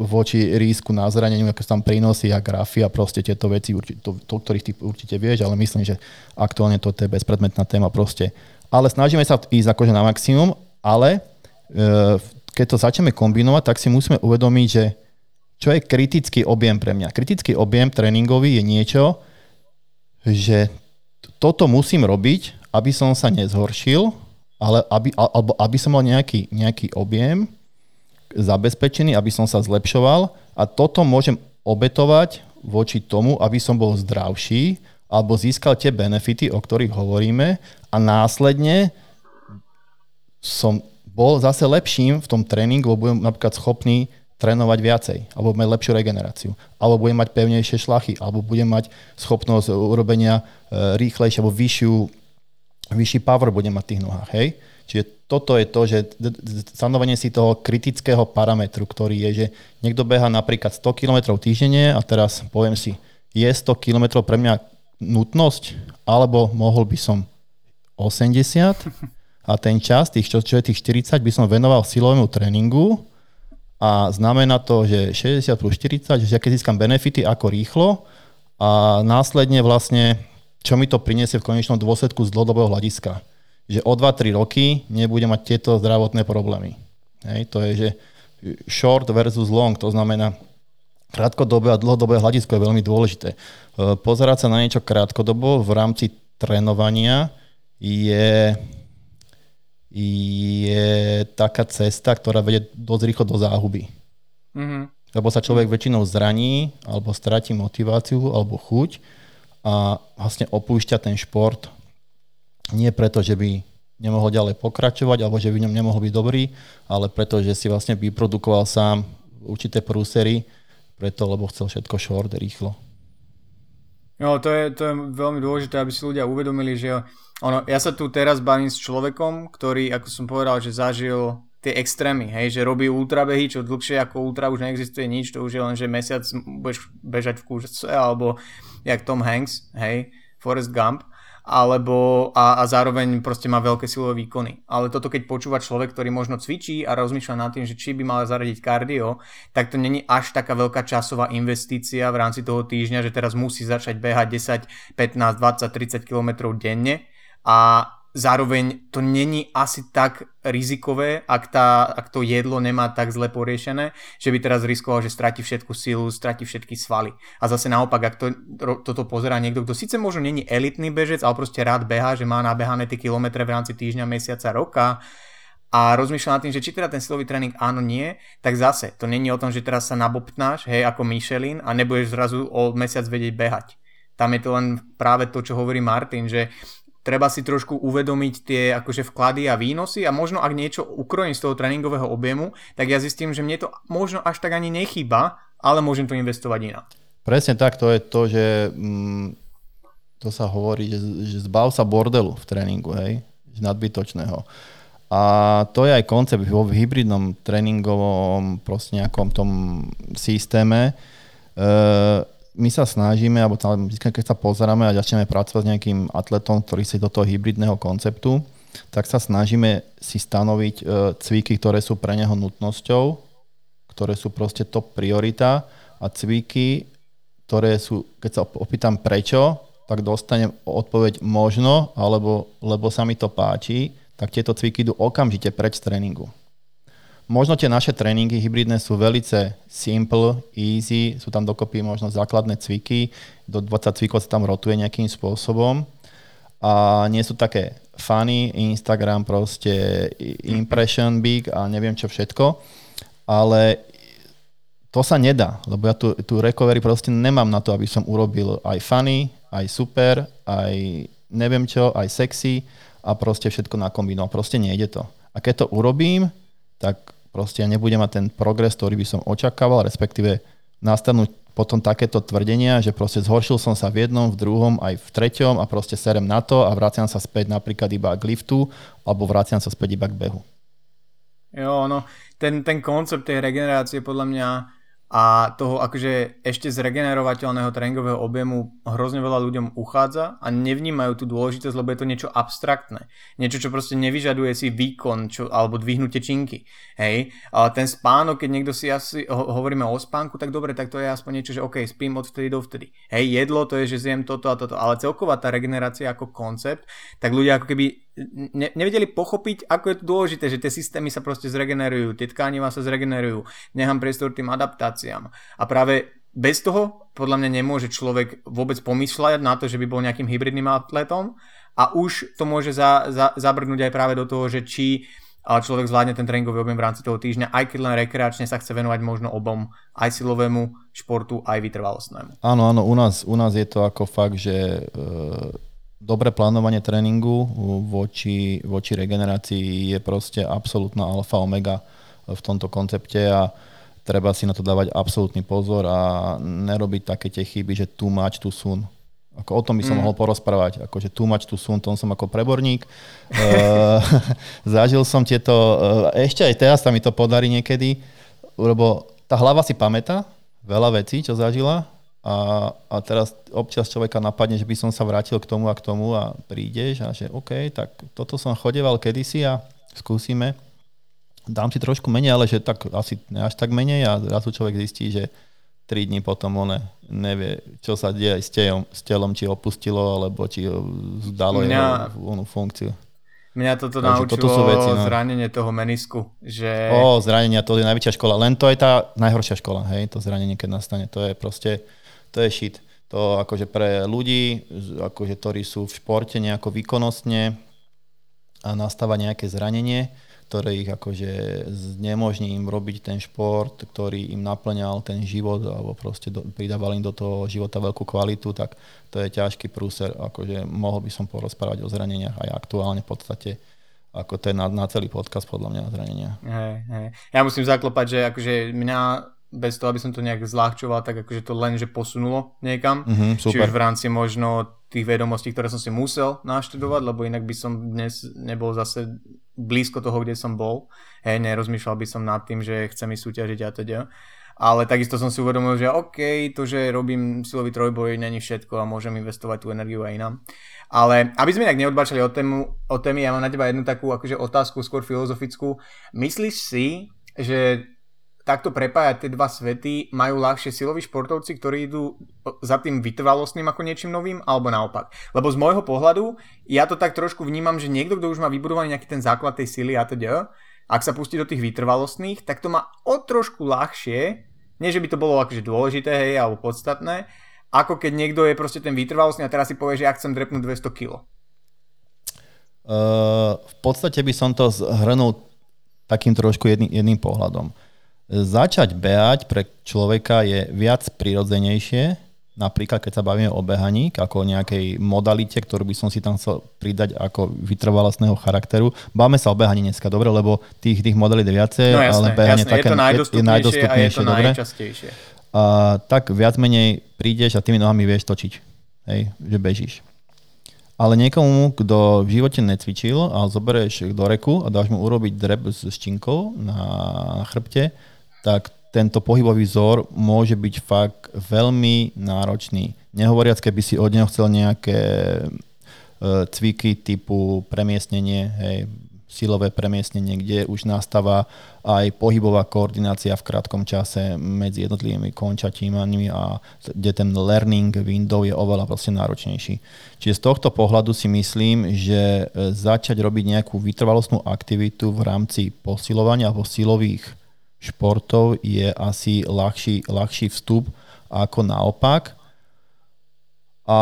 voči rísku na zraneniu, aké tam prínosy a grafy a proste tieto veci, to, to, ktorých ty určite vieš, ale myslím, že aktuálne to je bezpredmetná téma proste. Ale snažíme sa ísť akože na maximum, ale e, keď to začneme kombinovať, tak si musíme uvedomiť, že čo je kritický objem pre mňa. Kritický objem tréningový je niečo, že toto musím robiť, aby som sa nezhoršil, ale aby, alebo aby som mal nejaký, nejaký objem zabezpečený, aby som sa zlepšoval a toto môžem obetovať voči tomu, aby som bol zdravší alebo získal tie benefity, o ktorých hovoríme a následne som bol zase lepším v tom tréningu, lebo budem napríklad schopný trénovať viacej, alebo mať lepšiu regeneráciu, alebo budem mať pevnejšie šlachy, alebo budem mať schopnosť urobenia e, rýchlejšie, alebo vyššiu vyšší power bude mať v tých nohách. Hej? Čiže toto je to, že stanovenie si toho kritického parametru, ktorý je, že niekto beha napríklad 100 km týždenne a teraz poviem si, je 100 km pre mňa nutnosť, alebo mohol by som 80 a ten čas, tých, čo, čo je tých 40, by som venoval silovému tréningu a znamená to, že 60 plus 40, že keď získam benefity, ako rýchlo a následne vlastne čo mi to priniesie v konečnom dôsledku z dlhodobého hľadiska. Že o 2-3 roky nebudem mať tieto zdravotné problémy. Hej, to je, že short versus long, to znamená krátkodobé a dlhodobé hľadisko je veľmi dôležité. E, pozerať sa na niečo krátkodobo v rámci trénovania je, je taká cesta, ktorá vedie dosť rýchlo do záhuby. Mm-hmm. Lebo sa človek väčšinou zraní, alebo stratí motiváciu, alebo chuť a vlastne opúšťa ten šport nie preto, že by nemohol ďalej pokračovať alebo že by v ňom nemohol byť dobrý, ale preto, že si vlastne vyprodukoval sám určité prúsery, preto, lebo chcel všetko short, rýchlo. No, to je, to je veľmi dôležité, aby si ľudia uvedomili, že ono, ja sa tu teraz bavím s človekom, ktorý, ako som povedal, že zažil tie extrémy, hej, že robí ultrabehy, čo dlhšie ako ultra už neexistuje nič, to už je len, že mesiac budeš bežať v kúžce, alebo jak Tom Hanks, hej, Forrest Gump, alebo a, a zároveň proste má veľké silové výkony. Ale toto keď počúva človek, ktorý možno cvičí a rozmýšľa nad tým, že či by mal zaradiť kardio, tak to není až taká veľká časová investícia v rámci toho týždňa, že teraz musí začať behať 10, 15, 20, 30 km denne a Zároveň to není asi tak rizikové, ak, tá, ak to jedlo nemá tak zle poriešené, že by teraz riskoval, že stratí všetku silu, stratí všetky svaly. A zase naopak, ak to, toto pozerá niekto, kto síce možno není elitný bežec, ale proste rád beha, že má nabehané tie kilometre v rámci týždňa, mesiaca, roka, a rozmýšľam nad tým, že či teda ten silový tréning áno, nie, tak zase to není o tom, že teraz sa nabobtnáš, hej, ako Michelin a nebudeš zrazu o mesiac vedieť behať. Tam je to len práve to, čo hovorí Martin, že treba si trošku uvedomiť tie akože vklady a výnosy a možno ak niečo ukrojím z toho tréningového objemu, tak ja zistím, že mne to možno až tak ani nechýba, ale môžem to investovať inak. Presne tak, to je to, že mm, to sa hovorí, že, že zbav sa bordelu v tréningu, hej, nadbytočného. A to je aj koncept vo hybridnom tréningovom proste nejakom tom systéme. E, my sa snažíme, alebo tam, keď sa pozeráme a začneme pracovať s nejakým atletom, ktorý si do toho hybridného konceptu, tak sa snažíme si stanoviť e, ktoré sú pre neho nutnosťou, ktoré sú proste top priorita a cviky, ktoré sú, keď sa opýtam prečo, tak dostanem odpoveď možno, alebo lebo sa mi to páči, tak tieto cviky idú okamžite preč z tréningu. Možno tie naše tréningy hybridné sú velice simple, easy, sú tam dokopy možno základné cviky, do 20 cvikov sa tam rotuje nejakým spôsobom a nie sú také funny, Instagram proste impression big a neviem čo všetko, ale to sa nedá, lebo ja tu, tu recovery proste nemám na to, aby som urobil aj funny, aj super, aj neviem čo, aj sexy a proste všetko nakombinoval. Proste nejde to. A keď to urobím, tak proste ja nebudem mať ten progres, ktorý by som očakával, respektíve nastanú potom takéto tvrdenia, že proste zhoršil som sa v jednom, v druhom, aj v treťom a proste serem na to a vraciam sa späť napríklad iba k liftu alebo vraciam sa späť iba k behu. Jo, no, ten, ten koncept tej regenerácie podľa mňa a toho akože ešte z regenerovateľného tréningového objemu hrozne veľa ľuďom uchádza a nevnímajú tú dôležitosť, lebo je to niečo abstraktné. Niečo, čo proste nevyžaduje si výkon čo, alebo dvihnutie činky. Hej? Ale ten spánok, keď niekto si asi ho, hovoríme o spánku, tak dobre, tak to je aspoň niečo, že OK, spím od vtedy do vtedy. Hej, jedlo to je, že zjem toto a toto, ale celková tá regenerácia ako koncept, tak ľudia ako keby ne, nevedeli pochopiť, ako je to dôležité, že tie systémy sa proste zregenerujú, tie tkaniva sa zregenerujú, nechám priestor tým adaptáciám. A práve bez toho podľa mňa nemôže človek vôbec pomýšľať na to, že by bol nejakým hybridným atletom a už to môže za, za, zabrnúť aj práve do toho, že či človek zvládne ten tréningový objem v rámci toho týždňa, aj keď len rekreačne sa chce venovať možno obom aj silovému športu, aj vytrvalostnému. Áno, áno, u nás, u nás je to ako fakt, že e, dobré plánovanie tréningu voči, voči regenerácii je proste absolútna alfa omega v tomto koncepte a treba si na to dávať absolútny pozor a nerobiť také tie chyby, že too much too soon. Ako o tom by som mm. mohol porozprávať. Akože too much too soon, tom som ako preborník. uh, zažil som tieto, uh, ešte aj teraz sa mi to podarí niekedy, lebo tá hlava si pamätá veľa vecí, čo zažila a, a teraz občas človeka napadne, že by som sa vrátil k tomu a k tomu a prídeš a že OK, tak toto som chodeval kedysi a skúsime. Dám si trošku menej, ale že tak asi až tak menej a zrazu človek zistí, že 3 dní potom on nevie, čo sa deje s telom, s telom či opustilo, alebo či zdalo Mňa... jeho funkciu. Mňa toto Takže naučilo toto sú veci, no. zranenie toho menisku. Že... O, zranenia, to je najväčšia škola. Len to je tá najhoršia škola, hej, to zranenie, keď nastane. To je proste to je shit. To akože pre ľudí, akože, ktorí sú v športe nejako výkonnostne a nastáva nejaké zranenie, ktoré ich akože znemožní im robiť ten šport, ktorý im naplňal ten život alebo proste do, pridával im do toho života veľkú kvalitu, tak to je ťažký prúser. Akože mohol by som porozprávať o zraneniach aj aktuálne v podstate ako to je na, na celý podcast podľa mňa zranenia. Hej, hej. Ja musím zaklopať, že akože mňa bez toho, aby som to nejak zľahčoval, tak akože to len, že posunulo niekam. Mm-hmm, super. Či už v rámci možno tých vedomostí, ktoré som si musel naštudovať, lebo inak by som dnes nebol zase blízko toho, kde som bol. Hej, nerozmýšľal by som nad tým, že chcem ísť súťažiť a teda. Ale takisto som si uvedomil, že OK, to, že robím silový trojboj, není všetko a môžem investovať tú energiu aj inám. Ale aby sme inak neodbačali od, tému, od témy, ja mám na teba jednu takú akože otázku, skôr filozofickú. Myslíš si, že takto prepájať tie dva svety majú ľahšie siloví športovci, ktorí idú za tým vytrvalostným ako niečím novým, alebo naopak. Lebo z môjho pohľadu, ja to tak trošku vnímam, že niekto, kto už má vybudovaný nejaký ten základ tej sily a teda, ak sa pustí do tých vytrvalostných, tak to má o trošku ľahšie, nie že by to bolo akože dôležité, hej, alebo podstatné, ako keď niekto je proste ten vytrvalostný a teraz si povie, že ja chcem drepnúť 200 kg. Uh, v podstate by som to zhrnul takým trošku jedným, jedným pohľadom Začať behať pre človeka je viac prirodzenejšie, napríklad keď sa bavíme o behaní, ako o nejakej modalite, ktorú by som si tam chcel pridať ako vytrvalostného charakteru. Báme sa o behaní dneska, dobre, lebo tých, tých modalít je viacej, no jasné, ale behanie jasné, také, je, to najdostupnejšie, je, najdostupnejšie a je to dobre. najčastejšie. A, tak viac menej prídeš a tými nohami vieš točiť, hej, že bežíš. Ale niekomu, kto v živote necvičil a zoberieš do reku a dáš mu urobiť drep s štinkou na chrbte, tak tento pohybový vzor môže byť fakt veľmi náročný. Nehovoriac, keby si od neho chcel nejaké e, cviky typu premiestnenie, hej, silové premiestnenie, kde už nastáva aj pohybová koordinácia v krátkom čase medzi jednotlivými končatímami a kde ten learning window je oveľa proste náročnejší. Čiže z tohto pohľadu si myslím, že e, začať robiť nejakú vytrvalostnú aktivitu v rámci posilovania alebo silových športov je asi ľahší, ľahší vstup ako naopak. A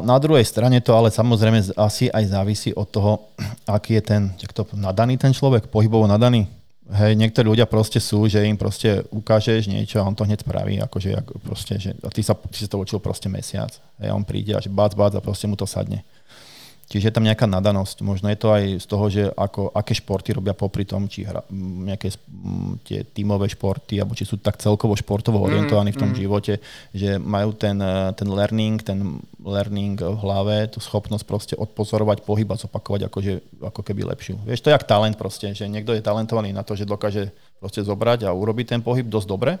na druhej strane to ale samozrejme asi aj závisí od toho, aký je ten, to, nadaný ten človek, pohybovo nadaný. Hej, niektorí ľudia proste sú, že im proste ukážeš niečo a on to hneď spraví, akože proste, že, a ty sa, ty sa to učil proste mesiac. Hej, on príde a že bác, bác a proste mu to sadne. Čiže je tam nejaká nadanosť. Možno je to aj z toho, že ako, aké športy robia popri tom, či hra, nejaké tie tímové športy, alebo či sú tak celkovo športovo mm, orientovaní v tom mm. živote, že majú ten, ten learning, ten learning v hlave, tú schopnosť proste odpozorovať pohyb a zopakovať akože, ako keby lepšiu. Vieš, to je jak talent proste, že niekto je talentovaný na to, že dokáže proste zobrať a urobiť ten pohyb dosť dobre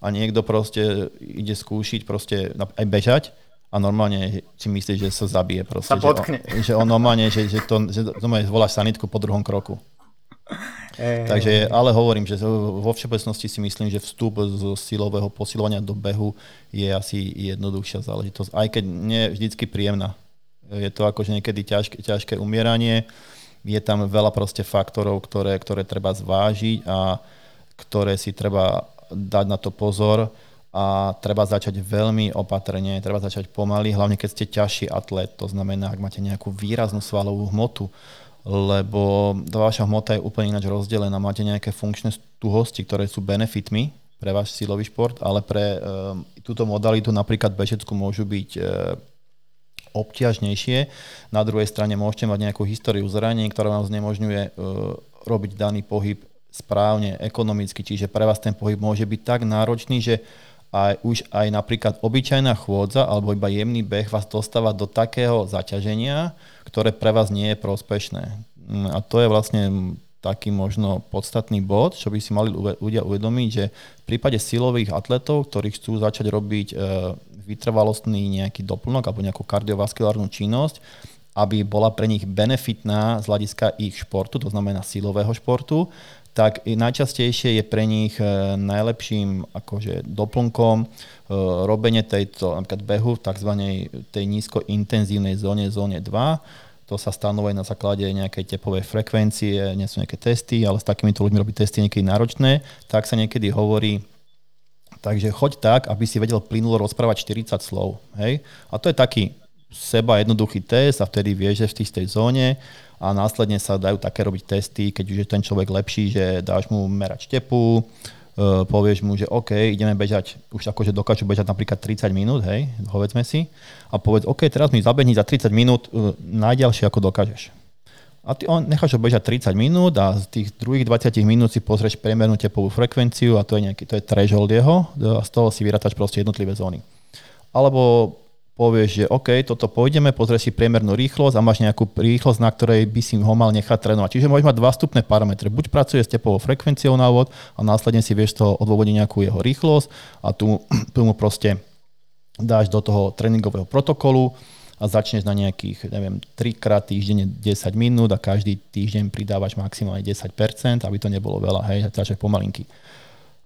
a niekto proste ide skúšiť proste aj bežať a normálne si myslí, že sa zabije proste. Sa potkne. Že on, že on normálne, že, že to, že normálne zvoláš sanitku po druhom kroku. Hey, Takže, ale hovorím, že vo všeobecnosti si myslím, že vstup z silového posilovania do behu je asi jednoduchšia záležitosť, aj keď nie vždycky príjemná. Je to akože niekedy ťažké, ťažké umieranie, je tam veľa proste faktorov, ktoré, ktoré treba zvážiť a ktoré si treba dať na to pozor a treba začať veľmi opatrne, treba začať pomaly, hlavne keď ste ťažší atlet, to znamená, ak máte nejakú výraznú svalovú hmotu, lebo tá vaša hmota je úplne ináč rozdelená, máte nejaké funkčné tuhosti, ktoré sú benefitmi pre váš silový šport, ale pre e, túto modalitu napríklad bežecku môžu byť e, obťažnejšie. Na druhej strane môžete mať nejakú históriu zranení, ktorá vám znemožňuje e, robiť daný pohyb správne, ekonomicky, čiže pre vás ten pohyb môže byť tak náročný, že aj už aj napríklad obyčajná chôdza alebo iba jemný beh vás dostáva do takého zaťaženia, ktoré pre vás nie je prospešné. Mm, a to je vlastne taký možno podstatný bod, čo by si mali ľudia uvedomiť, že v prípade silových atletov, ktorí chcú začať robiť e, vytrvalostný nejaký doplnok alebo nejakú kardiovaskulárnu činnosť, aby bola pre nich benefitná z hľadiska ich športu, to znamená silového športu, tak najčastejšie je pre nich e, najlepším akože doplnkom e, robenie tejto napríklad behu v tzv. tej nízkointenzívnej zóne, zóne 2. To sa stanovuje na základe nejakej tepovej frekvencie, nie sú nejaké testy, ale s takýmito ľuďmi robiť testy niekedy náročné. Tak sa niekedy hovorí, takže choď tak, aby si vedel plynulo rozprávať 40 slov. Hej? A to je taký seba jednoduchý test a vtedy vieš, že v tej, zóne a následne sa dajú také robiť testy, keď už je ten človek lepší, že dáš mu merať štepu, e, povieš mu, že OK, ideme bežať, už akože dokážu bežať napríklad 30 minút, hej, povedzme si, a povedz, OK, teraz mi zabehni za 30 minút uh, najďalšie, ako dokážeš. A ty on necháš ho bežať 30 minút a z tých druhých 20 minút si pozrieš priemernú tepovú frekvenciu a to je nejaký, to je threshold jeho a z toho si vyrátaš proste jednotlivé zóny. Alebo povieš, že OK, toto pôjdeme, pozrieš si priemernú rýchlosť a máš nejakú rýchlosť, na ktorej by si ho mal nechať trénovať. Čiže môžeš mať dva stupné parametre. Buď pracuje s tepovou frekvenciou na úvod a následne si vieš to odôvodiť nejakú jeho rýchlosť a tu, tu mu proste dáš do toho tréningového protokolu a začneš na nejakých, neviem, 3 krát týždenne 10 minút a každý týždeň pridávaš maximálne 10%, aby to nebolo veľa, hej, takže pomalinky.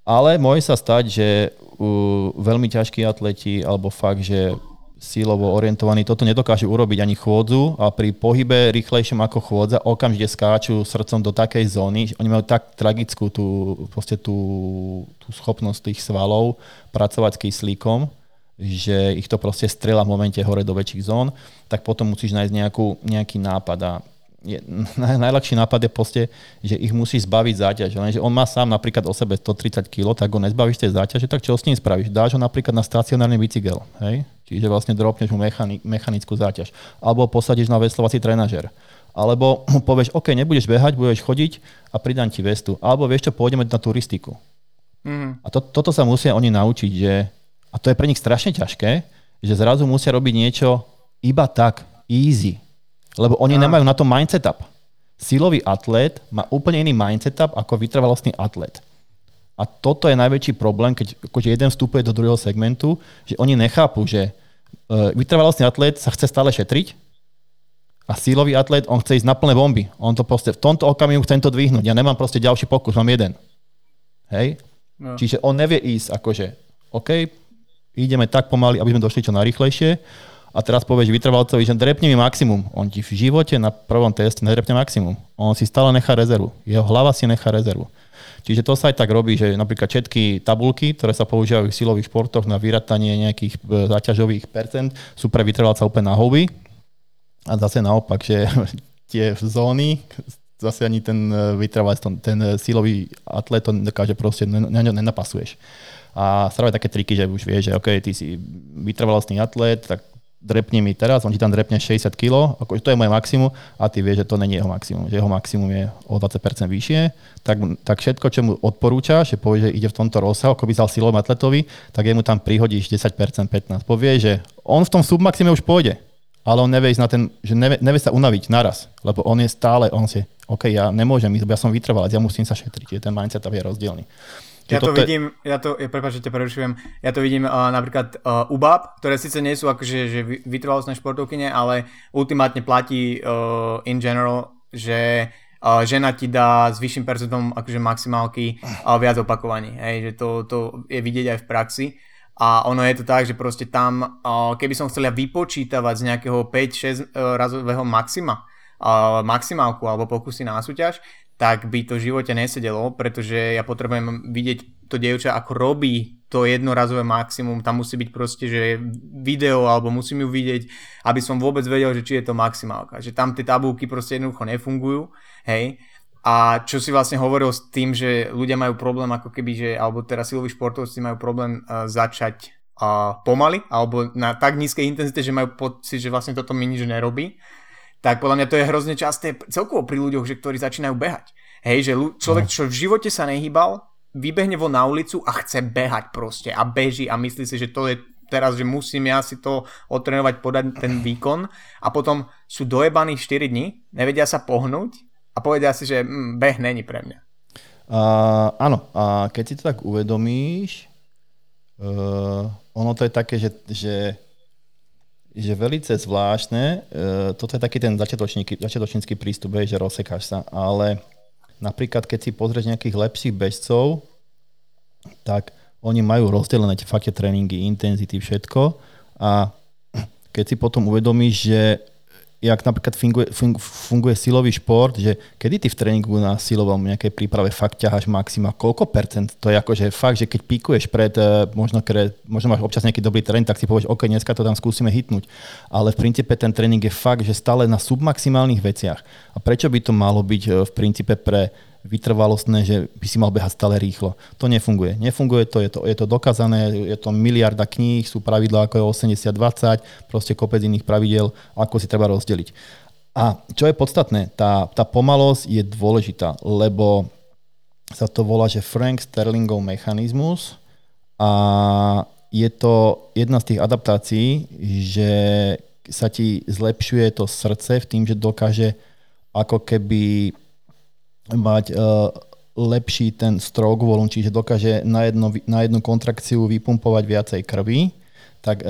Ale môže sa stať, že uh, veľmi ťažkí atleti, alebo fakt, že sílovo orientovaní toto nedokážu urobiť ani chôdzu a pri pohybe rýchlejšom ako chôdza okamžite skáču srdcom do takej zóny, oni majú tak tragickú tú, tú, tú schopnosť tých svalov pracovať s kyslíkom, že ich to proste strela v momente hore do väčších zón, tak potom musíš nájsť nejakú, nejaký nápad a je, najľahší nápad je proste, že ich musí zbaviť záťaž. Lenže on má sám napríklad o sebe 130 kg, tak ho nezbavíš tej záťaže, tak čo s ním spravíš? Dáš ho napríklad na stacionárny bicykel, hej? Čiže vlastne dropneš mu mechani- mechanickú záťaž. Alebo posadíš na veslovací trenažer. Alebo mu povieš, OK, nebudeš behať, budeš chodiť a pridám ti vestu. Alebo vieš čo, pôjdeme na turistiku. Mm. A to, toto sa musia oni naučiť, že, a to je pre nich strašne ťažké, že zrazu musia robiť niečo iba tak, easy, lebo oni a. nemajú na to mindset up. Silový atlet má úplne iný mindset up ako vytrvalostný atlet. A toto je najväčší problém, keď akože jeden vstupuje do druhého segmentu, že oni nechápu, že uh, vytrvalostný atlet sa chce stále šetriť a sílový atlet, on chce ísť na plné bomby. On to proste v tomto okamihu chce to dvihnúť. Ja nemám proste ďalší pokus, mám jeden. Hej? No. Čiže on nevie ísť akože, OK, ideme tak pomaly, aby sme došli čo najrychlejšie a teraz povieš vytrvalcovi, že drepne mi maximum. On ti v živote na prvom teste nedrepne maximum. On si stále nechá rezervu. Jeho hlava si nechá rezervu. Čiže to sa aj tak robí, že napríklad všetky tabulky, ktoré sa používajú v silových športoch na vyratanie nejakých e, záťažových percent, sú pre vytrvalca úplne na houby. A zase naopak, že tie zóny zase ani ten e, vytrvalec, ten e, sílový atlet to dokáže proste, na ňo nenapasuješ. A stávajú také triky, že už vieš, že OK, ty si vytrvalostný atlet, tak drepni mi teraz, on ti tam drepne 60 kg, ako, to je moje maximum a ty vieš, že to není jeho maximum, že jeho maximum je o 20% vyššie, tak, tak všetko, čo mu odporúča, že povie, že ide v tomto rozsahu, ako by zal silovom atletovi, tak jemu tam prihodíš 10%, 15%. Povie, že on v tom submaxime už pôjde, ale on nevie, na ten, že nevie, nevie sa unaviť naraz, lebo on je stále, on si, OK, ja nemôžem ísť, ja som vytrvalec, ja musím sa šetriť, je ten mindset je rozdielny. Ja to, vidím, ja to, ja, prepáč, že ťa prerušujem, ja to vidím uh, napríklad uh, u bab, ktoré síce nie sú akože že vytrvalostné športovkyne, ale ultimátne platí uh, in general, že uh, žena ti dá s vyšším percentom akože maximálky uh, viac opakovaní, hej, že to, to je vidieť aj v praxi. A ono je to tak, že proste tam, keby som chcel ja vypočítavať z nejakého 5-6 uh, razového maxima, maximálku alebo pokusy na súťaž, tak by to v živote nesedelo, pretože ja potrebujem vidieť to dievča, ako robí to jednorazové maximum, tam musí byť proste, že video, alebo musím ju vidieť, aby som vôbec vedel, že či je to maximálka. Že tam tie tabulky proste jednoducho nefungujú, hej. A čo si vlastne hovoril s tým, že ľudia majú problém ako keby, že, alebo teraz siloví športovci majú problém uh, začať uh, pomaly, alebo na tak nízkej intenzite, že majú pocit, že vlastne toto mi nič nerobí tak podľa mňa to je hrozne časté celkovo pri ľuďoch, že ktorí začínajú behať. Hej, že človek, no. čo v živote sa nehýbal, vybehne von na ulicu a chce behať proste a beží a myslí si, že to je teraz, že musím ja si to otrénovať, podať ten výkon a potom sú dojebaní 4 dní, nevedia sa pohnúť a povedia si, že mm, beh není pre mňa. Uh, áno, a keď si to tak uvedomíš, uh, ono to je také, že, že že velice zvláštne, e, toto je taký ten začiatočnícky prístup, že rozsekáš sa, ale napríklad keď si pozrieš nejakých lepších bežcov, tak oni majú rozdelené tie fakt tréningy, intenzity, všetko. A keď si potom uvedomíš, že jak napríklad funguje, funguje silový šport, že kedy ty v tréningu na silovom nejakej príprave fakt ťaháš maxima, koľko percent? To je akože fakt, že keď píkuješ pred, eh, možno, kre, možno máš občas nejaký dobrý tréning, tak si povieš, OK, dneska to tam skúsime hitnúť. Ale v princípe ten tréning je fakt, že stále na submaximálnych veciach. A prečo by to malo byť eh, v princípe pre vytrvalostné, že by si mal behať stále rýchlo. To nefunguje. Nefunguje to, je to, je to dokázané, je to miliarda kníh, sú pravidlá ako je 80-20, proste kopec iných pravidel, ako si treba rozdeliť. A čo je podstatné, tá, tá pomalosť je dôležitá, lebo sa to volá, že Frank Sterlingov mechanizmus a je to jedna z tých adaptácií, že sa ti zlepšuje to srdce v tým, že dokáže ako keby mať uh, lepší ten stroke volume, čiže dokáže na, jedno, na jednu kontrakciu vypumpovať viacej krvi, tak e,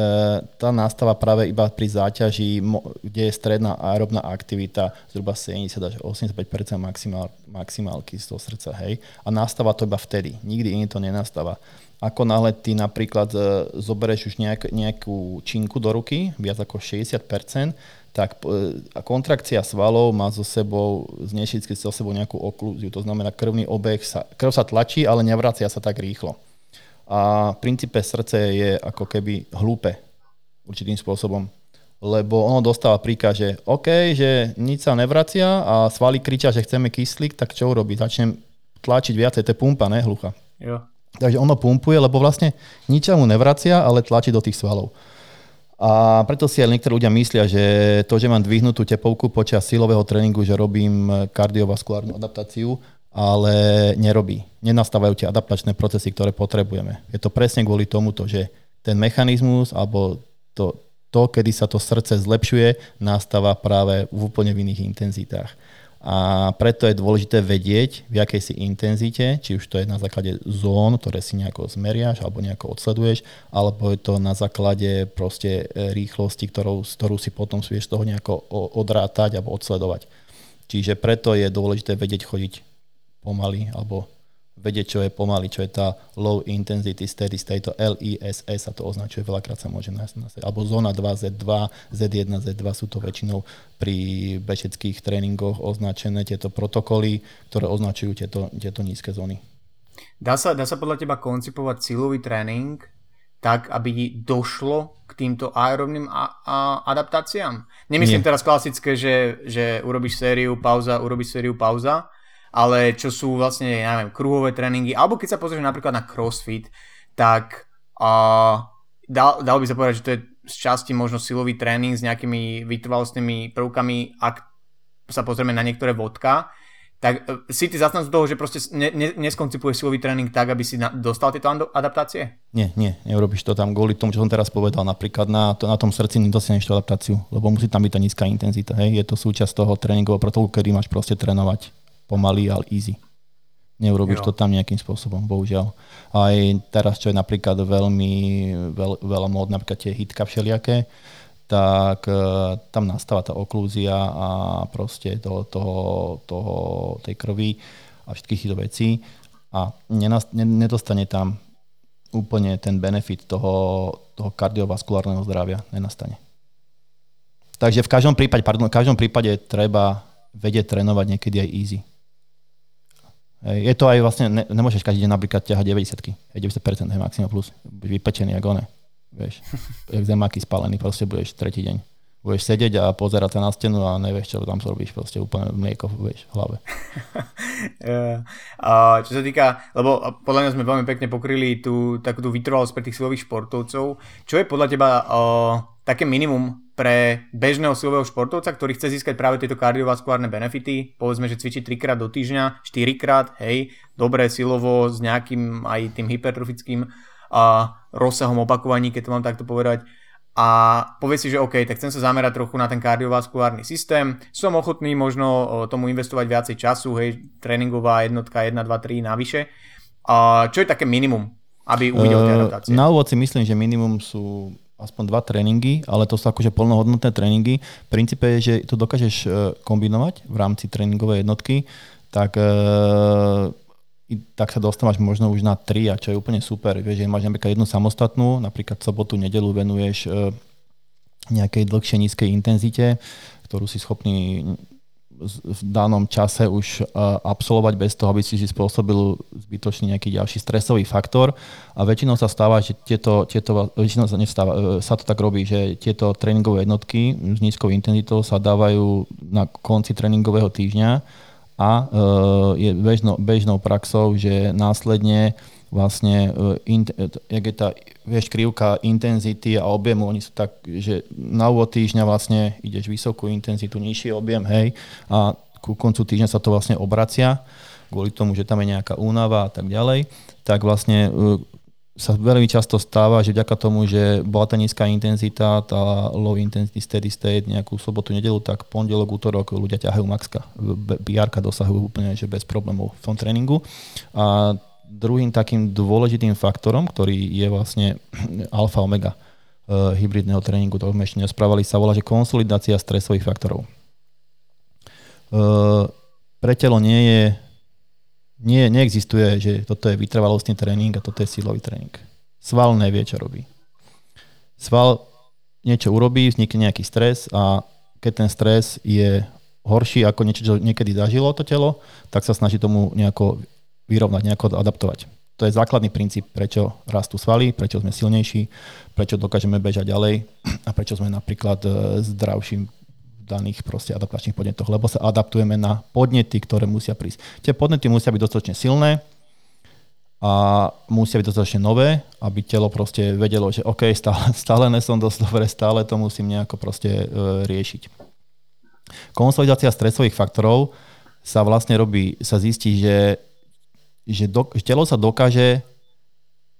tá nastáva práve iba pri záťaži, kde je stredná aerobná aktivita zhruba 70 až 85 maximál, maximálky z toho srdca, hej. A nastáva to iba vtedy, nikdy iný to nenastáva. Ako náhle ty napríklad e, zoberieš už nejak, nejakú činku do ruky, viac ako 60%, tak e, kontrakcia svalov má so sebou, znešicky so sebou nejakú oklúziu, to znamená krvný obeh, sa, krv sa tlačí, ale nevracia sa tak rýchlo. A v princípe srdce je ako keby hlúpe určitým spôsobom, lebo ono dostáva príkaz, že OK, že nič sa nevracia a svaly kričia, že chceme kyslík, tak čo urobí? Začnem tlačiť viacej, to je pumpa, ne, hlucha. Jo. Takže ono pumpuje, lebo vlastne nič mu nevracia, ale tlačí do tých svalov. A preto si aj niektorí ľudia myslia, že to, že mám dvihnutú tepovku počas silového tréningu, že robím kardiovaskulárnu adaptáciu, ale nerobí. Nenastávajú tie adaptačné procesy, ktoré potrebujeme. Je to presne kvôli tomuto, že ten mechanizmus alebo to, to, kedy sa to srdce zlepšuje, nastáva práve v úplne v iných intenzitách. A preto je dôležité vedieť, v akej si intenzite, či už to je na základe zón, ktoré si nejako zmeriaš alebo nejako odsleduješ, alebo je to na základe proste e, rýchlosti, ktorou, ktorú si potom vieš toho nejako odrátať alebo odsledovať. Čiže preto je dôležité vedieť chodiť pomaly alebo vedieť, čo je pomaly, čo je tá low intensity steady state, to LISS a to označuje, veľakrát sa môže nájsť, alebo zóna 2, Z2, Z1, Z2 sú to väčšinou pri bežeckých tréningoch označené tieto protokoly, ktoré označujú tieto, tieto nízke zóny. Dá sa, dá sa podľa teba koncipovať silový tréning tak, aby došlo k týmto aerobným a- a- adaptáciám? Nemyslím Nie. teraz klasické, že, že urobíš sériu, pauza, urobíš sériu, pauza, ale čo sú vlastne, ja neviem, kruhové tréningy, alebo keď sa pozrieš napríklad na crossfit, tak uh, dal, dal by sa povedať, že to je z časti možno silový tréning s nejakými vytrvalostnými prvkami, ak sa pozrieme na niektoré vodka, tak e, si ty zastancu toho, že proste ne, ne, neskoncipuješ silový tréning tak, aby si na, dostal tieto adaptácie? Nie, nie, neurobiš to tam kvôli tomu, čo som teraz povedal. Napríklad na, to, na tom srdci nedosiahneš tú adaptáciu, lebo musí tam byť tá nízka intenzita. Hej? Je to súčasť toho tréningového protokolu, kedy máš proste trénovať pomaly, ale easy. Neurobiš jo. to tam nejakým spôsobom, bohužiaľ. Aj teraz, čo je napríklad veľmi veľ, veľa mód, napríklad tie hitka všelijaké, tak uh, tam nastáva tá oklúzia a proste toho, toho, toho, tej krvi a všetkých týchto vecí a nenas, ne, nedostane tam úplne ten benefit toho, toho kardiovaskulárneho zdravia, nenastane. Takže v každom prípade, pardon, v každom prípade treba vedieť trénovať niekedy aj easy. Je to aj vlastne, ne, nemôžeš každý deň napríklad ťahať 90 90% je maximum plus, vypečený ako one. Vieš, jak zemáky spálený, proste budeš tretí deň. Budeš sedieť a pozerať sa na stenu a nevieš, čo tam robíš, proste úplne mlieko vieš, v hlave. a čo sa týka, lebo podľa mňa sme veľmi pekne pokryli tú takú tú vytrvalosť pre tých silových športovcov. Čo je podľa teba uh, také minimum pre bežného silového športovca, ktorý chce získať práve tieto kardiovaskulárne benefity, povedzme, že cvičí 3 krát do týždňa, 4 krát, hej, dobré silovo s nejakým aj tým hypertrofickým a rozsahom opakovaní, keď to mám takto povedať, a povie si, že OK, tak chcem sa zamerať trochu na ten kardiovaskulárny systém, som ochotný možno tomu investovať viacej času, hej, tréningová jednotka 1, 2, 3 navyše. A čo je také minimum, aby uvidel tie adaptácie? Na úvod si myslím, že minimum sú aspoň dva tréningy, ale to sú akože plnohodnotné tréningy. V princípe je, že to dokážeš e, kombinovať v rámci tréningovej jednotky, tak, e, tak sa dostávaš možno už na tri a čo je úplne super. Vieš, že máš napríklad jednu samostatnú, napríklad sobotu, nedelu venuješ e, nejakej dlhšej nízkej intenzite, ktorú si schopný v danom čase už absolvovať bez toho, aby si si spôsobil zbytočný nejaký ďalší stresový faktor. A väčšinou sa stáva, že tieto, tieto väčšinou sa, nevstáva, e, sa to tak robí, že tieto tréningové jednotky s nízkou intenzitou sa dávajú na konci tréningového týždňa a e, je bežnou, bežnou praxou, že následne vlastne, e, in, e, jak je tá, vieš, krivka intenzity a objemu, oni sú tak, že na úvod týždňa vlastne ideš vysokú intenzitu, nižší objem, hej, a ku koncu týždňa sa to vlastne obracia, kvôli tomu, že tam je nejaká únava a tak ďalej, tak vlastne e, sa veľmi často stáva, že vďaka tomu, že bola tá nízka intenzita, tá low intensity steady state, nejakú sobotu, nedelu, tak pondelok, útorok ľudia ťahajú maxka. br dosahujú úplne že bez problémov v tom tréningu. A druhým takým dôležitým faktorom, ktorý je vlastne alfa omega uh, hybridného tréningu, to sme ešte nesprávali, sa volá, že konsolidácia stresových faktorov. Uh, pre telo nie je, nie, neexistuje, že toto je vytrvalostný tréning a toto je sílový tréning. Sval nevie, čo robí. Sval niečo urobí, vznikne nejaký stres a keď ten stres je horší ako niečo, čo niekedy zažilo to telo, tak sa snaží tomu nejako vyrovnať, nejako adaptovať. To je základný princíp, prečo rastú svaly, prečo sme silnejší, prečo dokážeme bežať ďalej a prečo sme napríklad e, zdravší v daných proste adaptačných podnetoch, lebo sa adaptujeme na podnety, ktoré musia prísť. Tie podnety musia byť dostatočne silné a musia byť dostatočne nové, aby telo proste vedelo, že OK, stále, stále nesom dosť dobre, stále to musím nejako proste e, riešiť. Konsolidácia stresových faktorov sa vlastne robí, sa zistí, že že, do, telo sa dokáže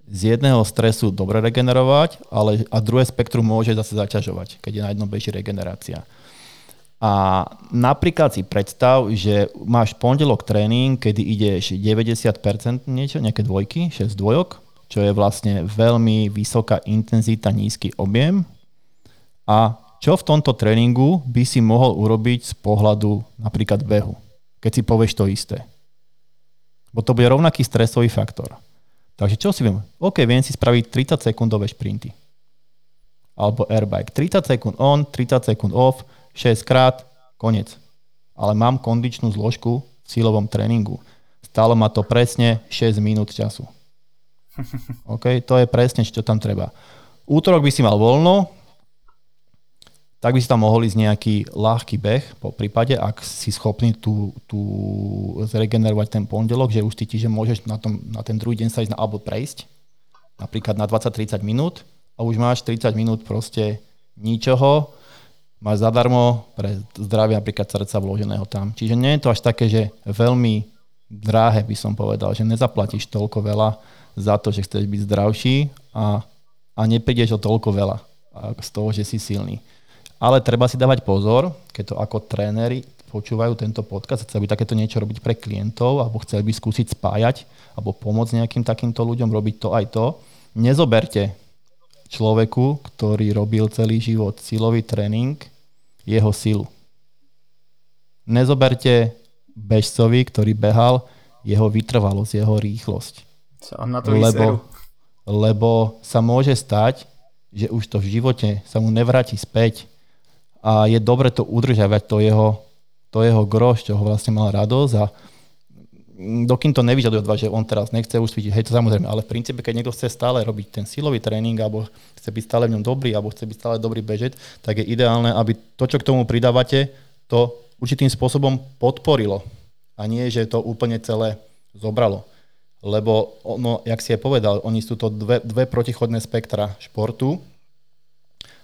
z jedného stresu dobre regenerovať, ale a druhé spektrum môže zase zaťažovať, keď je na jednom beží regenerácia. A napríklad si predstav, že máš pondelok tréning, kedy ideš 90% niečo, nejaké dvojky, 6 dvojok, čo je vlastne veľmi vysoká intenzita, nízky objem. A čo v tomto tréningu by si mohol urobiť z pohľadu napríklad behu, keď si povieš to isté. Bo to bude rovnaký stresový faktor. Takže čo si viem? OK, viem si spraviť 30 sekundové šprinty. Alebo airbike. 30 sekúnd on, 30 sekúnd off, 6 krát, koniec. Ale mám kondičnú zložku v sílovom tréningu. Stálo ma to presne 6 minút času. OK, to je presne, čo tam treba. Útorok by si mal voľno, tak by si tam mohol ísť nejaký ľahký beh, po prípade, ak si schopný tu, tu zregenerovať ten pondelok, že už cítiš, že môžeš na, tom, na ten druhý deň sa ísť na alebo prejsť, napríklad na 20-30 minút a už máš 30 minút proste ničoho, máš zadarmo pre zdravie napríklad srdca vloženého tam. Čiže nie je to až také, že veľmi dráhe by som povedal, že nezaplatíš toľko veľa za to, že chceš byť zdravší a, a neprídeš o toľko veľa z toho, že si silný. Ale treba si dávať pozor, keď to ako tréneri počúvajú tento podcast, chceli by takéto niečo robiť pre klientov, alebo chceli by skúsiť spájať, alebo pomôcť nejakým takýmto ľuďom robiť to aj to. Nezoberte človeku, ktorý robil celý život silový tréning, jeho silu. Nezoberte bežcovi, ktorý behal, jeho vytrvalosť, jeho rýchlosť. na to lebo, lebo sa môže stať, že už to v živote sa mu nevráti späť a je dobre to udržavať, to jeho, to jeho groš, čo ho vlastne mal radosť a dokým to nevyžaduje od vás, že on teraz nechce už cvičiť, hej, to samozrejme, ale v princípe, keď niekto chce stále robiť ten silový tréning, alebo chce byť stále v ňom dobrý, alebo chce byť stále dobrý bežec, tak je ideálne, aby to, čo k tomu pridávate, to určitým spôsobom podporilo. A nie, že to úplne celé zobralo. Lebo, ono, jak si je povedal, oni sú to dve, dve protichodné spektra športu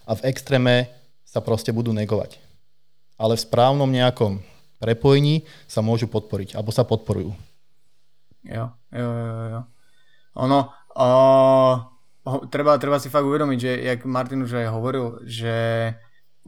a v extréme sa proste budú negovať. Ale v správnom nejakom prepojení sa môžu podporiť, alebo sa podporujú. Jo, jo, jo, jo. Ono, uh, treba, treba si fakt uvedomiť, že jak Martin už aj hovoril, že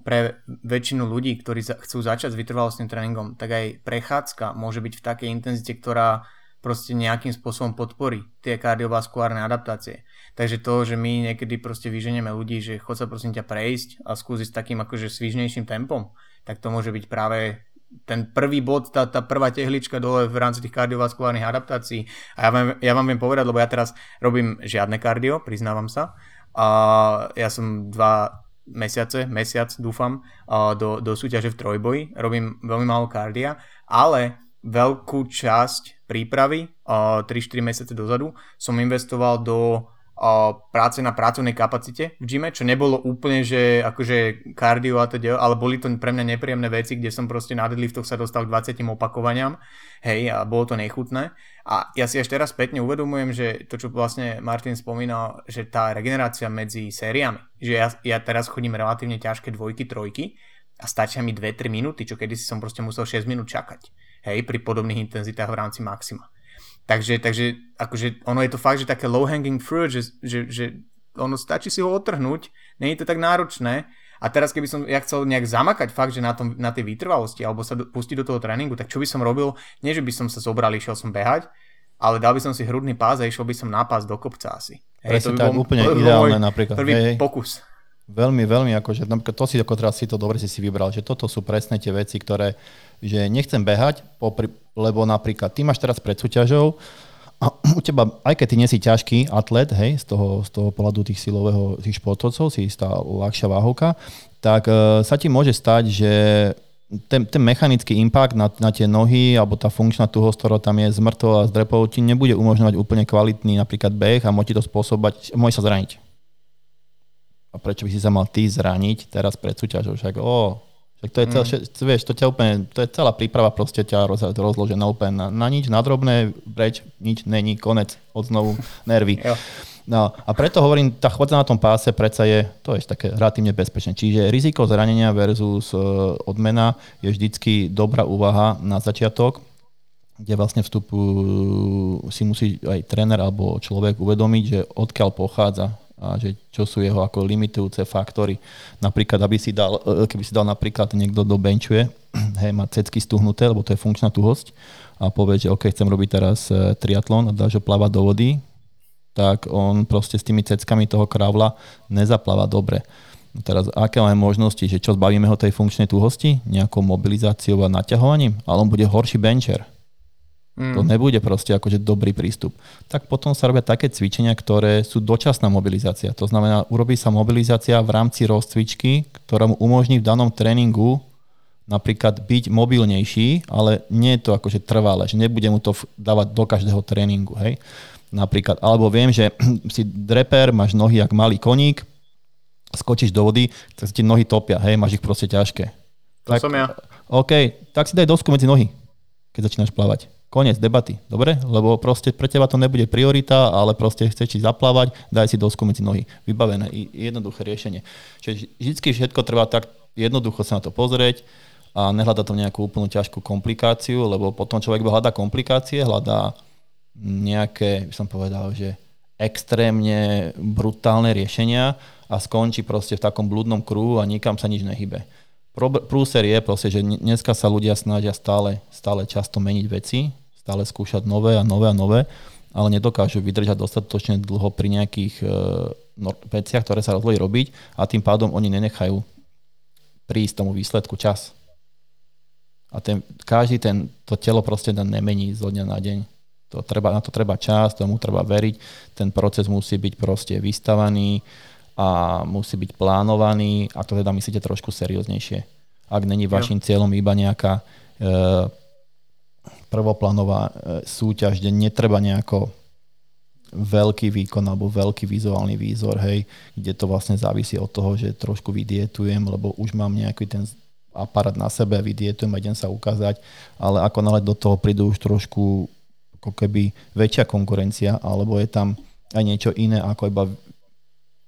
pre väčšinu ľudí, ktorí chcú začať s vytrvalostným tréningom, tak aj prechádzka môže byť v takej intenzite, ktorá proste nejakým spôsobom podporí tie kardiovaskulárne adaptácie. Takže to, že my niekedy proste vyženieme ľudí, že chod sa prosím ťa prejsť a skúsiť s takým akože svižnejším tempom, tak to môže byť práve ten prvý bod, tá, tá prvá tehlička dole v rámci tých kardiovaskulárnych adaptácií. A ja vám, ja vám viem povedať, lebo ja teraz robím žiadne kardio, priznávam sa. A ja som dva mesiace, mesiac dúfam, do, do súťaže v trojboji. Robím veľmi málo kardia, ale veľkú časť prípravy, 3-4 mesiace dozadu, som investoval do práce na pracovnej kapacite v gyme, čo nebolo úplne, že akože kardio a teda, ale boli to pre mňa nepríjemné veci, kde som proste na deadliftoch sa dostal k 20 opakovaniam, hej, a bolo to nechutné. A ja si až teraz spätne uvedomujem, že to, čo vlastne Martin spomínal, že tá regenerácia medzi sériami, že ja, ja teraz chodím relatívne ťažké dvojky, trojky a stačia mi 2-3 minúty, čo kedysi som proste musel 6 minút čakať, hej, pri podobných intenzitách v rámci maxima. Takže, takže akože ono je to fakt, že také low hanging fruit, že, že, že ono stačí si ho otrhnúť, není to tak náročné. A teraz keby som ja chcel nejak zamakať fakt, že na, tom, na tej vytrvalosti alebo sa do, pustiť do toho tréningu, tak čo by som robil? Nie, že by som sa zobral, išiel som behať, ale dal by som si hrudný pás a išiel by som na pás do kopca asi. Hej, to by tak, bol, úplne ideálne napríklad. Prvý hej, pokus. Veľmi, veľmi, akože napríklad to si ako teraz si to dobre si si vybral, že toto sú presne tie veci, ktoré, že nechcem behať, popri, lebo napríklad ty máš teraz pred súťažou a u teba, aj keď ty nie si ťažký atlet, hej, z toho, z toho pohľadu tých silového, tých športovcov, si tá ľahšia váhovka, tak uh, sa ti môže stať, že ten, ten mechanický impact na, na tie nohy alebo tá funkčná tuhosť, ktorá tam je z mŕtvou a z drepou, ti nebude umožňovať úplne kvalitný napríklad beh a môže ti to spôsobať, môže sa zraniť a prečo by si sa mal ty zraniť teraz pred súťažou, však o, však to je, celé, mm. vieš, to ťa úplne, to je celá príprava proste ťa roz, rozložená úplne na, na nič, na drobné, preč, nič není, konec, od znovu nervy. No a preto hovorím, tá chôdza na tom páse predsa je, to je také relatívne bezpečné. Čiže riziko zranenia versus uh, odmena je vždycky dobrá úvaha na začiatok, kde vlastne vstupu si musí aj tréner alebo človek uvedomiť, že odkiaľ pochádza a že čo sú jeho ako limitujúce faktory. Napríklad, aby si dal, e, keby si dal napríklad niekto do benchuje, hej, má cecky stuhnuté, lebo to je funkčná tuhosť a povie, že OK, chcem robiť teraz e, triatlon a dáš ho plávať do vody, tak on proste s tými ceckami toho kravla nezapláva dobre. Teraz aké máme možnosti, že čo zbavíme ho tej funkčnej tuhosti? Nejakou mobilizáciou a naťahovaním? Ale on bude horší bencher Mm. To nebude proste akože dobrý prístup. Tak potom sa robia také cvičenia, ktoré sú dočasná mobilizácia. To znamená, urobí sa mobilizácia v rámci rozcvičky, ktorá mu umožní v danom tréningu napríklad byť mobilnejší, ale nie je to akože trvalé, že nebude mu to dávať do každého tréningu. Hej? napríklad. Alebo viem, že si dreper, máš nohy jak malý koník, skočíš do vody, tak sa ti nohy topia, hej, máš ich proste ťažké. To tak, som ja. OK, tak si daj dosku medzi nohy, keď začínaš plávať. Koniec debaty, dobre? Lebo proste pre teba to nebude priorita, ale proste chceš si zaplávať, daj si dosku medzi nohy. Vybavené, jednoduché riešenie. Čiže vždy všetko trvá tak jednoducho sa na to pozrieť a nehľadá to nejakú úplnú ťažkú komplikáciu, lebo potom človek hľadá komplikácie, hľadá nejaké, by som povedal, že extrémne brutálne riešenia a skončí proste v takom blúdnom kruhu a nikam sa nič nehybe. Prúser je proste, že dneska sa ľudia snažia stále, stále často meniť veci, stále skúšať nové a nové a nové, ale nedokážu vydržať dostatočne dlho pri nejakých no, veciach, ktoré sa rozhodli robiť a tým pádom oni nenechajú prísť tomu výsledku čas. A ten, každý ten, to telo proste nemení zo dňa na deň. To treba, na to treba čas, tomu treba veriť, ten proces musí byť proste vystavaný, a musí byť plánovaný, a to teda myslíte trošku serióznejšie. Ak není vašim cieľom iba nejaká e, prvoplánová e, súťaž, kde netreba nejako veľký výkon alebo veľký vizuálny výzor, hej, kde to vlastne závisí od toho, že trošku vydietujem, lebo už mám nejaký ten aparát na sebe, vydietujem a idem sa ukázať, ale ako náhle do toho prídu už trošku ako keby väčšia konkurencia, alebo je tam aj niečo iné ako iba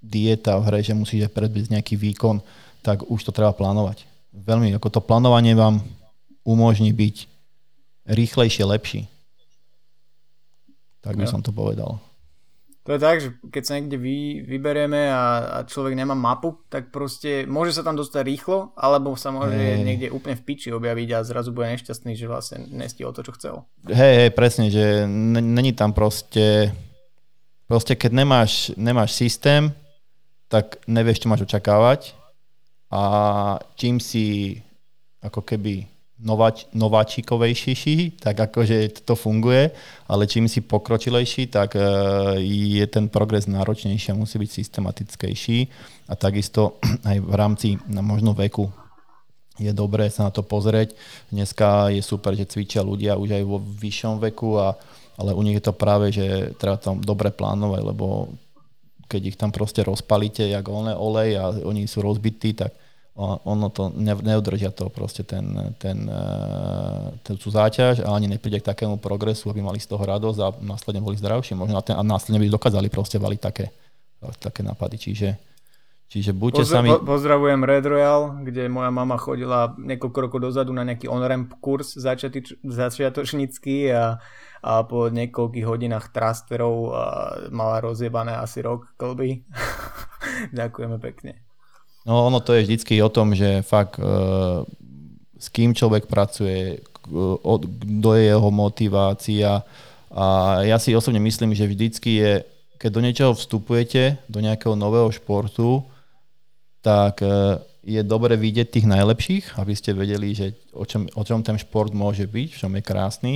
dieta v hre, že musíte predbiť nejaký výkon, tak už to treba plánovať. Veľmi, ako to plánovanie vám umožní byť rýchlejšie, lepší. Tak by ja. som to povedal. To je tak, že keď sa niekde vy, vyberieme a, a človek nemá mapu, tak proste môže sa tam dostať rýchlo, alebo sa môže hey. niekde úplne v piči objaviť a zrazu bude nešťastný, že vlastne nestihol to, čo chcel. Hej, hej, presne, že není tam proste, proste keď nemáš, nemáš systém, tak nevieš, čo máš očakávať a čím si ako keby novač, nováčikovejší, tak akože to funguje, ale čím si pokročilejší, tak e, je ten progres náročnejší a musí byť systematickejší a takisto aj v rámci možno veku je dobré sa na to pozrieť. Dneska je super, že cvičia ľudia už aj vo vyššom veku, a, ale u nich je to práve, že treba tam dobre plánovať, lebo keď ich tam proste rozpalíte, jak olej, olej a oni sú rozbití, tak ono to neudržia to proste ten, ten, e, ten, tú záťaž a ani nepríde k takému progresu, aby mali z toho radosť a následne boli zdravší. Možno a následne by dokázali proste valiť také, také nápady. Čiže, čiže buďte Pozdrav, sami... Pozdravujem Red Royal, kde moja mama chodila niekoľko rokov dozadu na nejaký on-ramp kurz začiatočnícky a a po niekoľkých hodinách trasterov mala rozjebané asi rok klby. Ďakujeme pekne. No ono to je vždycky o tom, že fakt e, s kým človek pracuje, kto je jeho motivácia. A ja si osobne myslím, že vždycky je, keď do niečoho vstupujete, do nejakého nového športu, tak e, je dobre vidieť tých najlepších, aby ste vedeli, že o čom, o čom ten šport môže byť, v čom je krásny.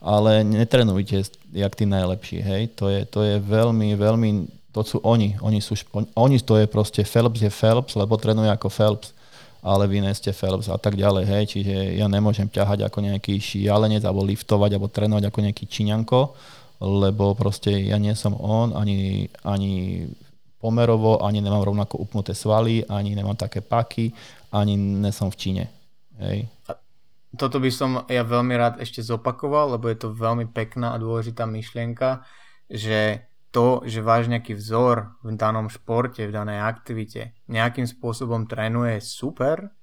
Ale netrenujte jak tí najlepší, hej, to je, to je veľmi, veľmi, to sú oni, oni sú, oni to je proste, Phelps je Phelps, lebo trénuje ako Phelps, ale vy nie ste Phelps a tak ďalej, hej, čiže ja nemôžem ťahať ako nejaký šialenec, alebo liftovať, alebo trénovať ako nejaký čiňanko, lebo proste ja nie som on, ani, ani pomerovo, ani nemám rovnako upnuté svaly, ani nemám také paky, ani nesom v Číne. Hej toto by som ja veľmi rád ešte zopakoval, lebo je to veľmi pekná a dôležitá myšlienka, že to, že váš nejaký vzor v danom športe, v danej aktivite nejakým spôsobom trénuje super,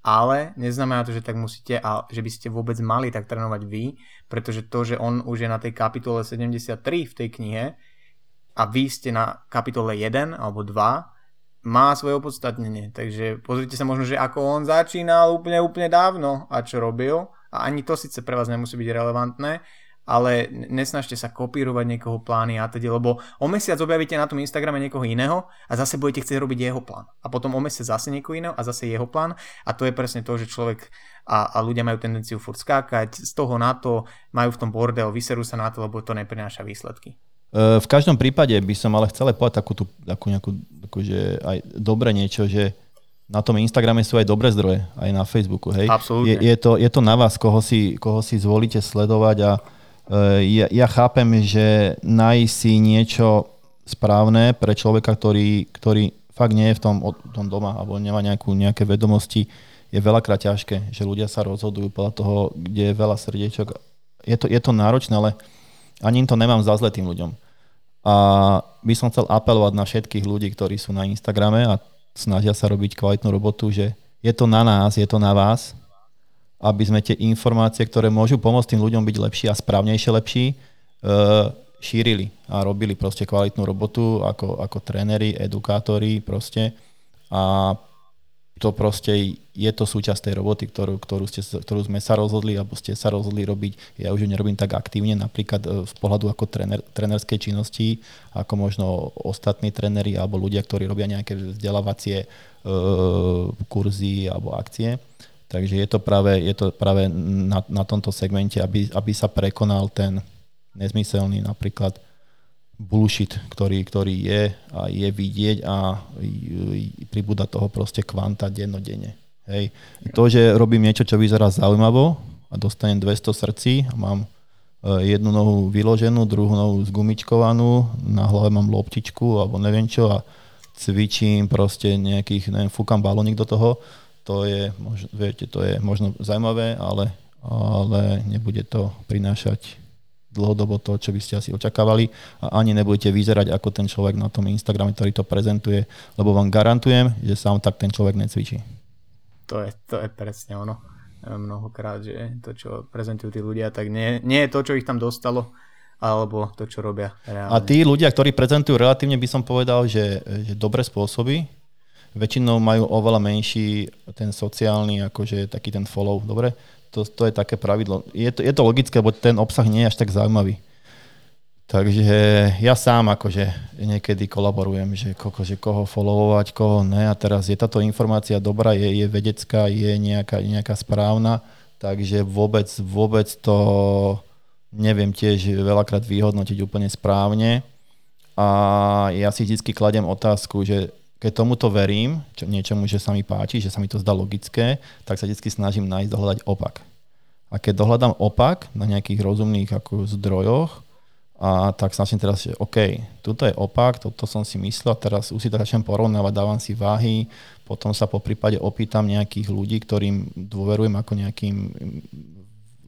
ale neznamená to, že tak musíte a že by ste vôbec mali tak trénovať vy, pretože to, že on už je na tej kapitole 73 v tej knihe a vy ste na kapitole 1 alebo 2, má svoje opodstatnenie. Takže pozrite sa možno, že ako on začínal úplne, úplne dávno a čo robil. A ani to síce pre vás nemusí byť relevantné, ale nesnažte sa kopírovať niekoho plány a teda, lebo o mesiac objavíte na tom Instagrame niekoho iného a zase budete chcieť robiť jeho plán. A potom o mesiac zase niekoho iného a zase jeho plán. A to je presne to, že človek a, a ľudia majú tendenciu furt skákať z toho na to, majú v tom bordel, vyserú sa na to, lebo to neprináša výsledky. V každom prípade by som ale chcel povedať takú, tú, takú nejakú, akože aj dobre niečo, že na tom Instagrame sú aj dobré zdroje, aj na Facebooku, hej? Absolútne. Je, je, to, je to na vás, koho si, koho si zvolíte sledovať a, ja, ja chápem, že nájsť si niečo správne pre človeka, ktorý, ktorý fakt nie je v tom, tom doma alebo nemá nejakú, nejaké vedomosti, je veľakrát ťažké, že ľudia sa rozhodujú podľa toho, kde je veľa srdiečok. Je to, je to náročné, ale ani to nemám za zle tým ľuďom. A by som chcel apelovať na všetkých ľudí, ktorí sú na Instagrame a snažia sa robiť kvalitnú robotu, že je to na nás, je to na vás, aby sme tie informácie, ktoré môžu pomôcť tým ľuďom byť lepší a správnejšie lepší, e, šírili a robili proste kvalitnú robotu ako, ako tréneri, edukátori proste a to proste je to súčasť tej roboty, ktorú, ktorú, ste, ktorú sme sa rozhodli, alebo ste sa rozhodli robiť. Ja už ju nerobím tak aktívne, napríklad e, z pohľadu ako tréner, trénerskej činnosti, ako možno ostatní tréneri alebo ľudia, ktorí robia nejaké vzdelávacie e, kurzy alebo akcie. Takže je to práve, je to práve na, na tomto segmente, aby, aby sa prekonal ten nezmyselný napríklad bullshit, ktorý, ktorý je a je vidieť a pribúda toho proste kvanta dennodenne. Hej. To, že robím niečo, čo vyzerá zaujímavo a dostanem 200 srdcí a mám e, jednu nohu vyloženú, druhú nohu zgumičkovanú, na hlave mám loptičku alebo neviem čo a cvičím proste nejakých, neviem, fúkam balónik do toho, to je, viete, to je možno zaujímavé, ale, ale nebude to prinášať dlhodobo to, čo by ste asi očakávali a ani nebudete vyzerať ako ten človek na tom Instagrame, ktorý to prezentuje, lebo vám garantujem, že sám tak ten človek necvičí. To je, to je presne ono. Mnohokrát, že to, čo prezentujú tí ľudia, tak nie, nie je to, čo ich tam dostalo, alebo to, čo robia reálne. A tí ľudia, ktorí prezentujú relatívne, by som povedal, že, že dobré spôsoby, väčšinou majú oveľa menší ten sociálny, akože taký ten follow, dobre? To, to je také pravidlo. Je to, je to logické, lebo ten obsah nie je až tak zaujímavý. Takže ja sám akože niekedy kolaborujem, že, koko, že koho followovať, koho ne a teraz je táto informácia dobrá, je, je vedecká, je nejaká, nejaká správna, takže vôbec, vôbec to neviem tiež veľakrát vyhodnotiť úplne správne a ja si vždy kladem otázku, že keď tomuto verím, čo, niečomu, že sa mi páči, že sa mi to zdá logické, tak sa vždy snažím nájsť, dohľadať opak. A keď dohľadám opak na nejakých rozumných ako zdrojoch, a tak začnem teraz, že OK, tuto je opak, toto som si myslel, teraz už si to začnem porovnávať, dávam si váhy, potom sa po prípade opýtam nejakých ľudí, ktorým dôverujem ako nejakým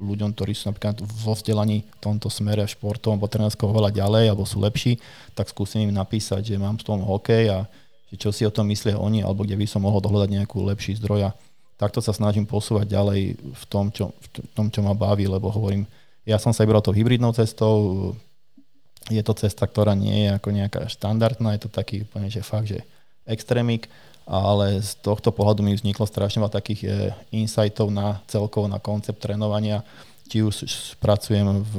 ľuďom, ktorí sú napríklad vo vzdelaní v tomto smere športom alebo trénerskom oveľa ďalej, alebo sú lepší, tak skúsim im napísať, že mám v tom hokej a že čo si o tom myslia oni, alebo kde by som mohol dohľadať nejakú lepší zdroj a takto sa snažím posúvať ďalej v tom, čo, v tom, čo ma baví, lebo hovorím, ja som sa vybral tou hybridnou cestou, je to cesta, ktorá nie je ako nejaká štandardná, je to taký úplne, že fakt, že extrémik, ale z tohto pohľadu mi vzniklo strašne veľa takých e, insightov na celkovo na koncept trénovania, či už pracujem v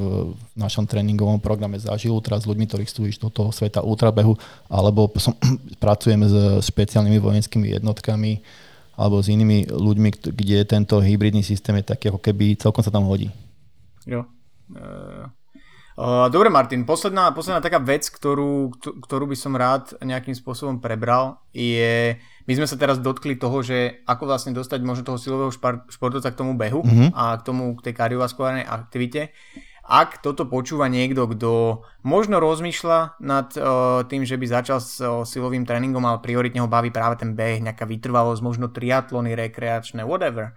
našom tréningovom programe zažilu teraz s ľuďmi, ktorí chcú ísť do toho sveta ultrabehu, alebo som, pracujem s špeciálnymi vojenskými jednotkami alebo s inými ľuďmi, kde tento hybridný systém je taký, ako keby celkom sa tam hodí. Jo. Uh, dobre Martin, posledná, posledná taká vec, ktorú, ktorú by som rád nejakým spôsobom prebral, je, my sme sa teraz dotkli toho, že ako vlastne dostať možno toho silového športovca k tomu behu mm-hmm. a k tomu, k tej kardiovaskulárnej aktivite. Ak toto počúva niekto, kto možno rozmýšľa nad uh, tým, že by začal s uh, silovým tréningom, ale prioritne ho baví práve ten beh, nejaká vytrvalosť, možno triatlony, rekreačné, whatever.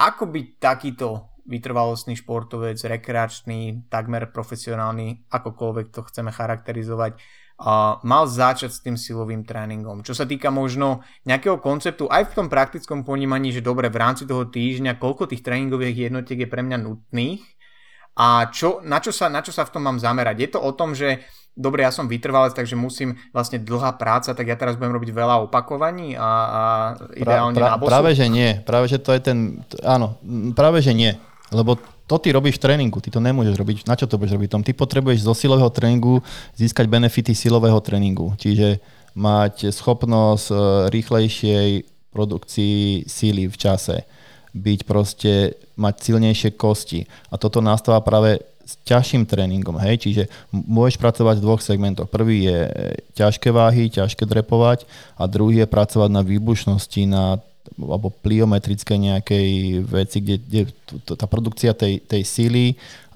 Ako by takýto vytrvalostný športovec, rekreačný, takmer profesionálny, akokoľvek to chceme charakterizovať, mal začať s tým silovým tréningom. Čo sa týka možno nejakého konceptu aj v tom praktickom ponímaní, že dobre, v rámci toho týždňa, koľko tých tréningových jednotiek je pre mňa nutných a čo, na, čo sa, na čo sa v tom mám zamerať. Je to o tom, že dobre, ja som vytrvalec, takže musím vlastne dlhá práca, tak ja teraz budem robiť veľa opakovaní a, a ideálne pra, pra, na Práve, že nie. Práve, že to je ten... Áno, práve, že nie. Lebo to ty robíš v tréningu, ty to nemôžeš robiť. Na čo to budeš robiť? Tom ty potrebuješ zo silového tréningu získať benefity silového tréningu. Čiže mať schopnosť e, rýchlejšej produkcii síly v čase. Byť proste, mať silnejšie kosti. A toto nastáva práve s ťažším tréningom, hej, čiže môžeš pracovať v dvoch segmentoch. Prvý je ťažké váhy, ťažké drepovať a druhý je pracovať na výbušnosti, na alebo pliometrické nejakej veci, kde, kde tá produkcia tej, tej síly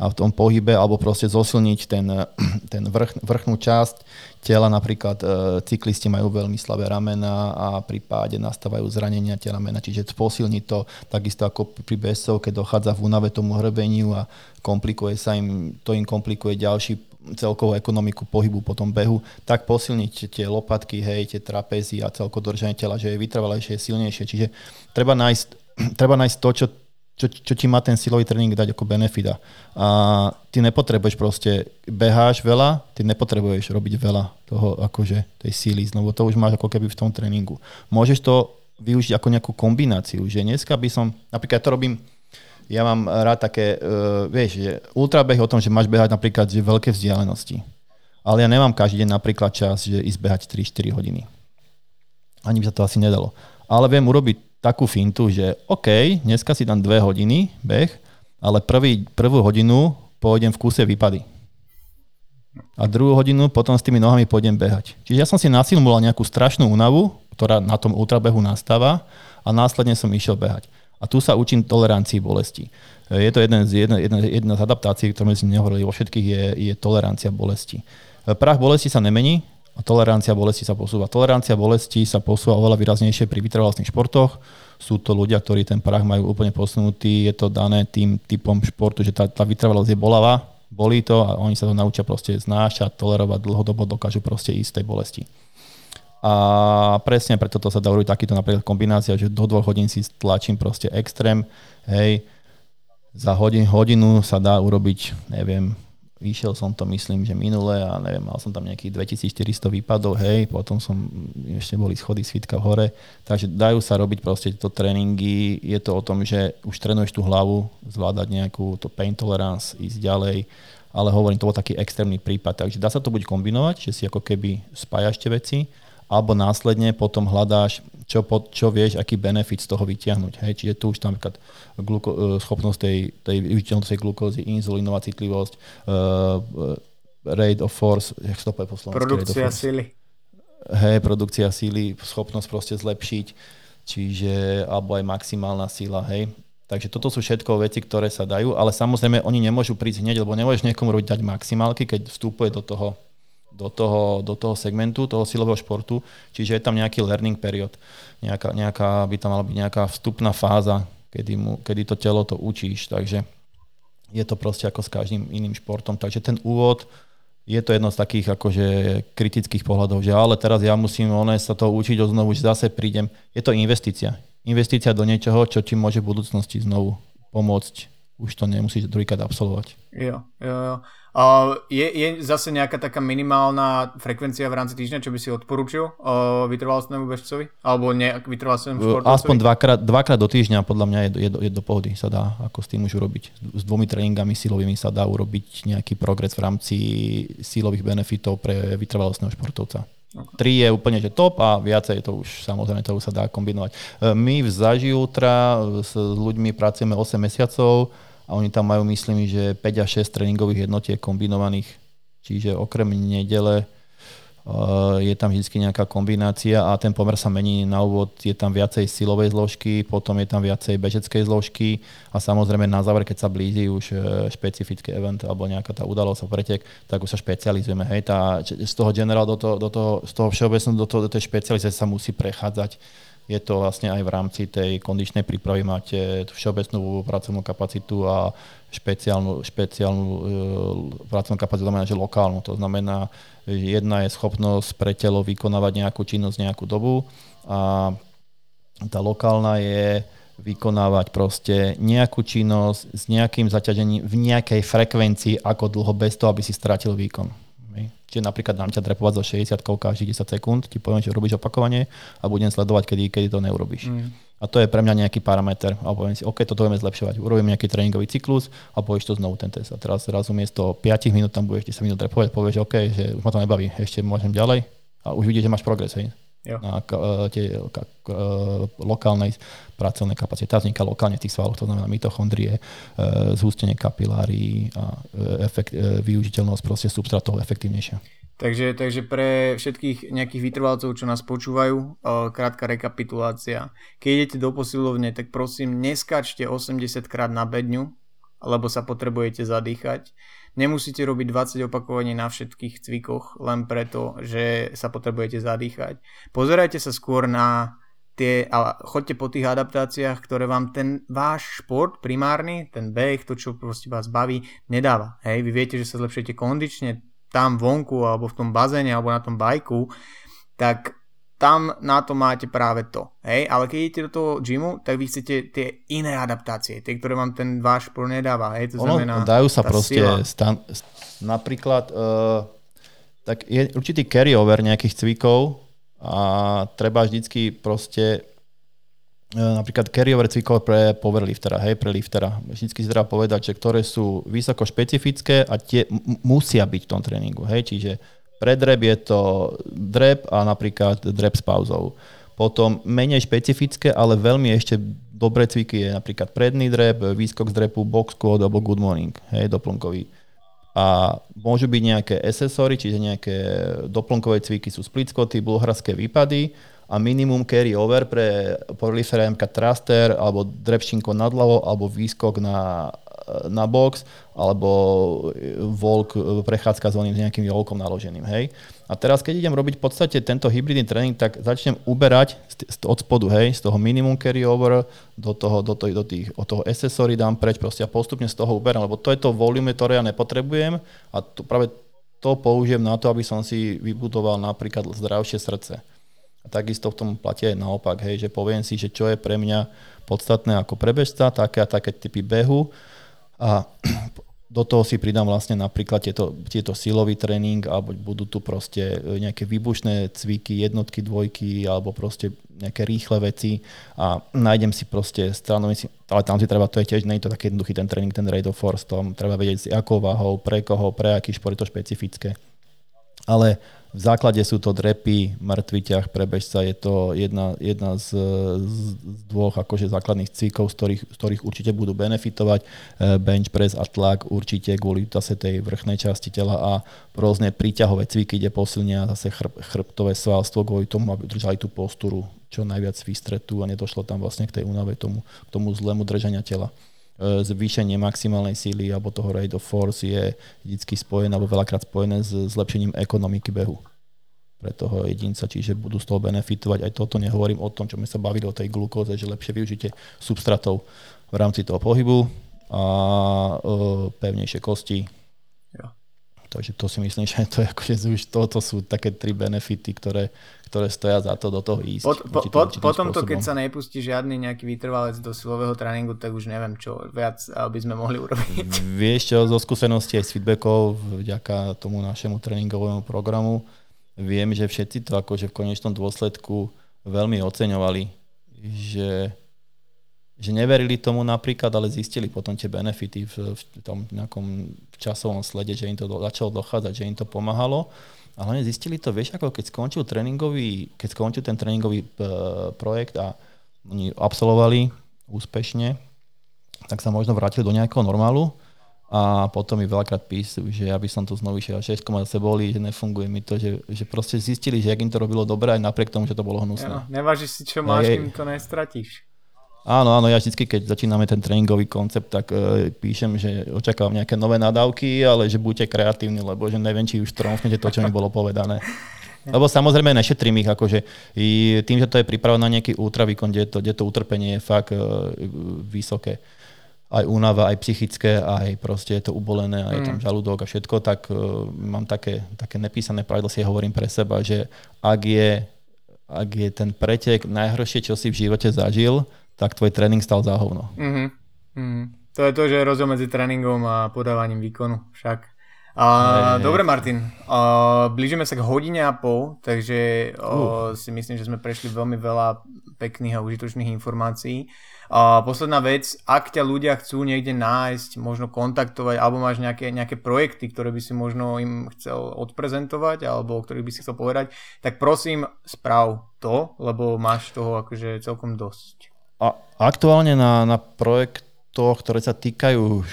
a v tom pohybe, alebo proste zosilniť ten, ten vrch, vrchnú časť tela. Napríklad e, cyklisti majú veľmi slabé ramena a pri páde nastávajú zranenia tie ramena, čiže posilniť to takisto ako pri keď dochádza v únave tomu hrbeniu a komplikuje sa im, to im komplikuje ďalší celkovú ekonomiku pohybu po tom behu, tak posilniť tie lopatky, hej, tie trapezy a celko držanie tela, že je vytrvalejšie, silnejšie. Čiže treba nájsť, treba nájsť to, čo, čo, čo ti má ten silový tréning dať ako benefita. A ty nepotrebuješ proste, beháš veľa, ty nepotrebuješ robiť veľa toho akože tej síly, lebo to už máš ako keby v tom tréningu. Môžeš to využiť ako nejakú kombináciu, že dneska by som, napríklad ja to robím ja mám rád také, uh, vieš, že ultrabeh o tom, že máš behať napríklad že veľké vzdialenosti. Ale ja nemám každý deň napríklad čas, že ísť behať 3-4 hodiny. Ani by sa to asi nedalo. Ale viem urobiť takú fintu, že OK, dneska si dám 2 hodiny beh, ale prvý, prvú hodinu pôjdem v kúse výpady. A druhú hodinu potom s tými nohami pôjdem behať. Čiže ja som si nasilmula nejakú strašnú únavu, ktorá na tom ultrabehu nastáva a následne som išiel behať. A tu sa učím tolerancii bolesti. Je to jeden z, jedna, jedna, jedna z adaptácií, ktorú sme nehovorili vo všetkých, je, je tolerancia bolesti. Prach bolesti sa nemení a tolerancia bolesti sa posúva. Tolerancia bolesti sa posúva oveľa výraznejšie pri vytrvalostných športoch. Sú to ľudia, ktorí ten prach majú úplne posunutý. Je to dané tým typom športu, že tá, tá vytrvalosť je bolavá, bolí to a oni sa to naučia proste znášať, tolerovať, dlhodobo dokážu proste ísť tej bolesti. A presne preto to sa dá urobiť takýto napríklad kombinácia, že do dvoch hodín si tlačím proste extrém, hej, za hodin, hodinu sa dá urobiť, neviem, vyšiel som to myslím, že minule a neviem, mal som tam nejakých 2400 výpadov, hej, potom som, ešte boli schody svitka v hore, takže dajú sa robiť proste tieto tréningy, je to o tom, že už trénuješ tú hlavu, zvládať nejakú to pain tolerance, ísť ďalej, ale hovorím, to bol taký extrémny prípad, takže dá sa to buď kombinovať, že si ako keby spájaš tie veci, alebo následne potom hľadáš, čo, čo vieš, aký benefit z toho vyťahnuť. Hej? Čiže tu už tam gluko, e, schopnosť tej, tej vyťahnuť glukózy, inzulínová citlivosť, uh, rate of force, jak to po slovensky? Produkcia síly. Hej, produkcia síly, schopnosť proste zlepšiť, čiže, alebo aj maximálna síla, hej. Takže toto sú všetko veci, ktoré sa dajú, ale samozrejme oni nemôžu prísť hneď, lebo nemôžeš niekomu robiť dať maximálky, keď vstupuje do toho do toho, do toho segmentu, toho silového športu, čiže je tam nejaký learning period, nejaká, nejaká, by tam mala byť nejaká vstupná fáza, kedy, mu, kedy to telo to učíš, takže je to proste ako s každým iným športom, takže ten úvod je to jedno z takých akože kritických pohľadov, že ale teraz ja musím one sa to učiť od znovu, že zase prídem. Je to investícia. Investícia do niečoho, čo ti môže v budúcnosti znovu pomôcť. Už to nemusíš druhýkrát absolvovať. Jo, jo, jo. Uh, je, je zase nejaká taká minimálna frekvencia v rámci týždňa, čo by si odporúčil uh, vytrvalostnému bežcovi? Alebo nejak vytrvalostnému športovcovi? Aspoň dvakrát, dvakrát do týždňa podľa mňa je, je, je do pohody sa dá, ako s tým už urobiť. S dvomi tréningami silovými sa dá urobiť nejaký progres v rámci silových benefitov pre vytrvalostného športovca. Okay. Tri je úplne že top a viacej to už samozrejme to už sa dá kombinovať. E, my v Zaži Ultra s ľuďmi pracujeme 8 mesiacov, a oni tam majú, myslím, že 5 až 6 tréningových jednotiek kombinovaných, čiže okrem nedele uh, je tam vždy nejaká kombinácia a ten pomer sa mení. Na úvod, je tam viacej silovej zložky, potom je tam viacej bežeckej zložky a samozrejme na záver, keď sa blíži už uh, špecifický event alebo nejaká tá udalosť a pretek, tak už sa špecializujeme. Hej, tá, z toho generál do toho, do toho, z toho všeobecného do, toho, do tej špecializácie sa musí prechádzať je to vlastne aj v rámci tej kondičnej prípravy máte všeobecnú pracovnú kapacitu a špeciálnu, špeciálnu e, pracovnú kapacitu znamená, že lokálnu. To znamená, jedna je schopnosť pre telo vykonávať nejakú činnosť nejakú dobu a tá lokálna je vykonávať proste nejakú činnosť s nejakým zaťažením v nejakej frekvencii ako dlho bez toho, aby si stratil výkon. Čiže napríklad dám ťa trepovať za 60 každých 10 sekúnd, ti poviem, že robíš opakovanie a budem sledovať, kedy, kedy to neurobíš. Mm. A to je pre mňa nejaký parameter. A poviem si, OK, toto vieme zlepšovať. Urobím nejaký tréningový cyklus a povieš to znovu ten test. A teraz zrazu miesto 5 minút tam budeš 10 minút trepovať, povieš, OK, že už ma to nebaví, ešte môžem ďalej. A už vidíš, že máš progres. Hej jo. na e, tie e, lokálnej pracovnej kapacity. Tá vzniká lokálne v tých svaloch, to znamená mitochondrie, e, zhustenie kapilárií a efekt, využiteľnosť proste substrátov efektívnejšia. Takže, takže pre všetkých nejakých vytrvalcov, čo nás počúvajú, krátka rekapitulácia. Keď idete do posilovne, tak prosím, neskačte 80 krát na bedňu, lebo sa potrebujete zadýchať. Nemusíte robiť 20 opakovaní na všetkých cvikoch, len preto, že sa potrebujete zadýchať. Pozerajte sa skôr na tie, a choďte po tých adaptáciách, ktoré vám ten váš šport primárny, ten beh, to čo proste vás baví, nedáva. Hej, vy viete, že sa zlepšujete kondične, tam vonku alebo v tom bazéne alebo na tom bajku, tak tam na to máte práve to. Hej? Ale keď idete do toho gymu, tak vy chcete tie iné adaptácie, tie, ktoré vám ten váš šport nedáva. Hej? To ono, znamená, dajú sa proste, stan, napríklad, uh, tak je určitý carryover nejakých cvikov a treba vždycky proste E, napríklad carryover cvikov pre powerliftera, hej, pre liftera. Vždycky si treba povedať, že ktoré sú vysoko špecifické a tie m- musia byť v tom tréningu. Hej, čiže pre drep je to drep a napríklad drep s pauzou. Potom menej špecifické, ale veľmi ešte dobré cviky je napríklad predný drep, výskok z drepu, box squat alebo good morning, hej, doplnkový. A môžu byť nejaké accessory, čiže nejaké doplnkové cviky sú split squaty, bulharské výpady a minimum carry over pre powerlifter MK thruster alebo drepšinko nad hlavou alebo výskok na, na box alebo volk, prechádzka s oným nejakým volkom naloženým. Hej. A teraz, keď idem robiť v podstate tento hybridný tréning, tak začnem uberať od spodu, hej, z toho minimum carry over do toho, do, toho, do tých, od toho accessory dám preč proste a postupne z toho uberám, lebo to je to volume, ktoré ja nepotrebujem a to, práve to použijem na to, aby som si vybudoval napríklad zdravšie srdce. A takisto v tom platie aj naopak, hej, že poviem si, že čo je pre mňa podstatné ako prebežca, také a také typy behu a do toho si pridám vlastne napríklad tieto, tieto silový tréning alebo budú tu proste nejaké výbušné cviky, jednotky, dvojky alebo proste nejaké rýchle veci a nájdem si proste stranu, ale tam si treba, to je tiež, nie je to taký jednoduchý ten tréning, ten rate of force, tom treba vedieť s akou váhou, pre koho, pre aký šport je to špecifické. Ale v základe sú to drepy, mŕtvy ťah pre je to jedna, jedna z, z dvoch akože základných cvikov, z ktorých, z ktorých určite budú benefitovať. E, bench press a tlak určite kvôli zase tej vrchnej časti tela a rôzne príťahové cviky, kde posilnia zase chrb, chrbtové svalstvo kvôli tomu, aby držali tú posturu čo najviac výstretu a nedošlo tam vlastne k tej únave, tomu, k tomu zlému držania tela. E, zvýšenie maximálnej síly alebo toho rate of force je vždy spojené alebo veľakrát spojené s zlepšením ekonomiky behu pre toho jedinca, čiže budú z toho benefitovať. Aj toto nehovorím o tom, čo sme sa bavili o tej glukóze, že lepšie využite substratov v rámci toho pohybu a e, pevnejšie kosti. Takže to si myslím, že to, je akože už toto sú také tri benefity, ktoré ktoré stoja za to do toho ísť. Pod, po, po, potom to, keď sa nepustí žiadny nejaký vytrvalec do silového tréningu, tak už neviem, čo viac by sme mohli urobiť. Vieš čo, zo skúsenosti aj s feedbackov, vďaka tomu našemu tréningovému programu, viem, že všetci to akože v konečnom dôsledku veľmi oceňovali, že že neverili tomu napríklad, ale zistili potom tie benefity v, v tom nejakom časovom slede, že im to do, začalo dochádzať, že im to pomáhalo a hlavne zistili to, vieš, ako keď skončil tréningový, keď skončil ten tréningový e, projekt a oni absolvovali úspešne, tak sa možno vrátili do nejakého normálu a potom mi veľakrát písali, že ja by som tu znovu išiel 6 zase boli, že nefunguje mi to, že, že proste zistili, že jak im to robilo dobre aj napriek tomu, že to bolo hnusné. Ja, nevážiš si, čo máš, kým to nestratíš. Áno, áno, ja vždy, keď začíname ten tréningový koncept, tak e, píšem, že očakávam nejaké nové nadávky, ale že buďte kreatívni, lebo že neviem, či už tromfnete to, čo mi bolo povedané. Lebo samozrejme nešetrím ich, akože i tým, že to je pripravené na nejaký ultravýkon, kde to, kde to utrpenie je fakt e, vysoké. Aj únava, aj psychické, aj proste je to ubolené, aj je tam mm. žalúdok a všetko, tak e, mám také, také nepísané pravidlo, si hovorím pre seba, že ak je, ak je ten pretek najhoršie, čo si v živote zažil, tak tvoj tréning stal za hovno. Mm-hmm. Mm-hmm. To je to, že je rozdiel medzi tréningom a podávaním výkonu však. A, hey, dobre Martin, a, blížime sa k hodine a pol, takže uh. si myslím, že sme prešli veľmi veľa pekných a užitočných informácií. A posledná vec, ak ťa ľudia chcú niekde nájsť, možno kontaktovať, alebo máš nejaké, nejaké projekty, ktoré by si možno im chcel odprezentovať, alebo o ktorých by si chcel povedať, tak prosím, správ to, lebo máš toho akože celkom dosť. A aktuálne na, na projekt ktoré sa týkajú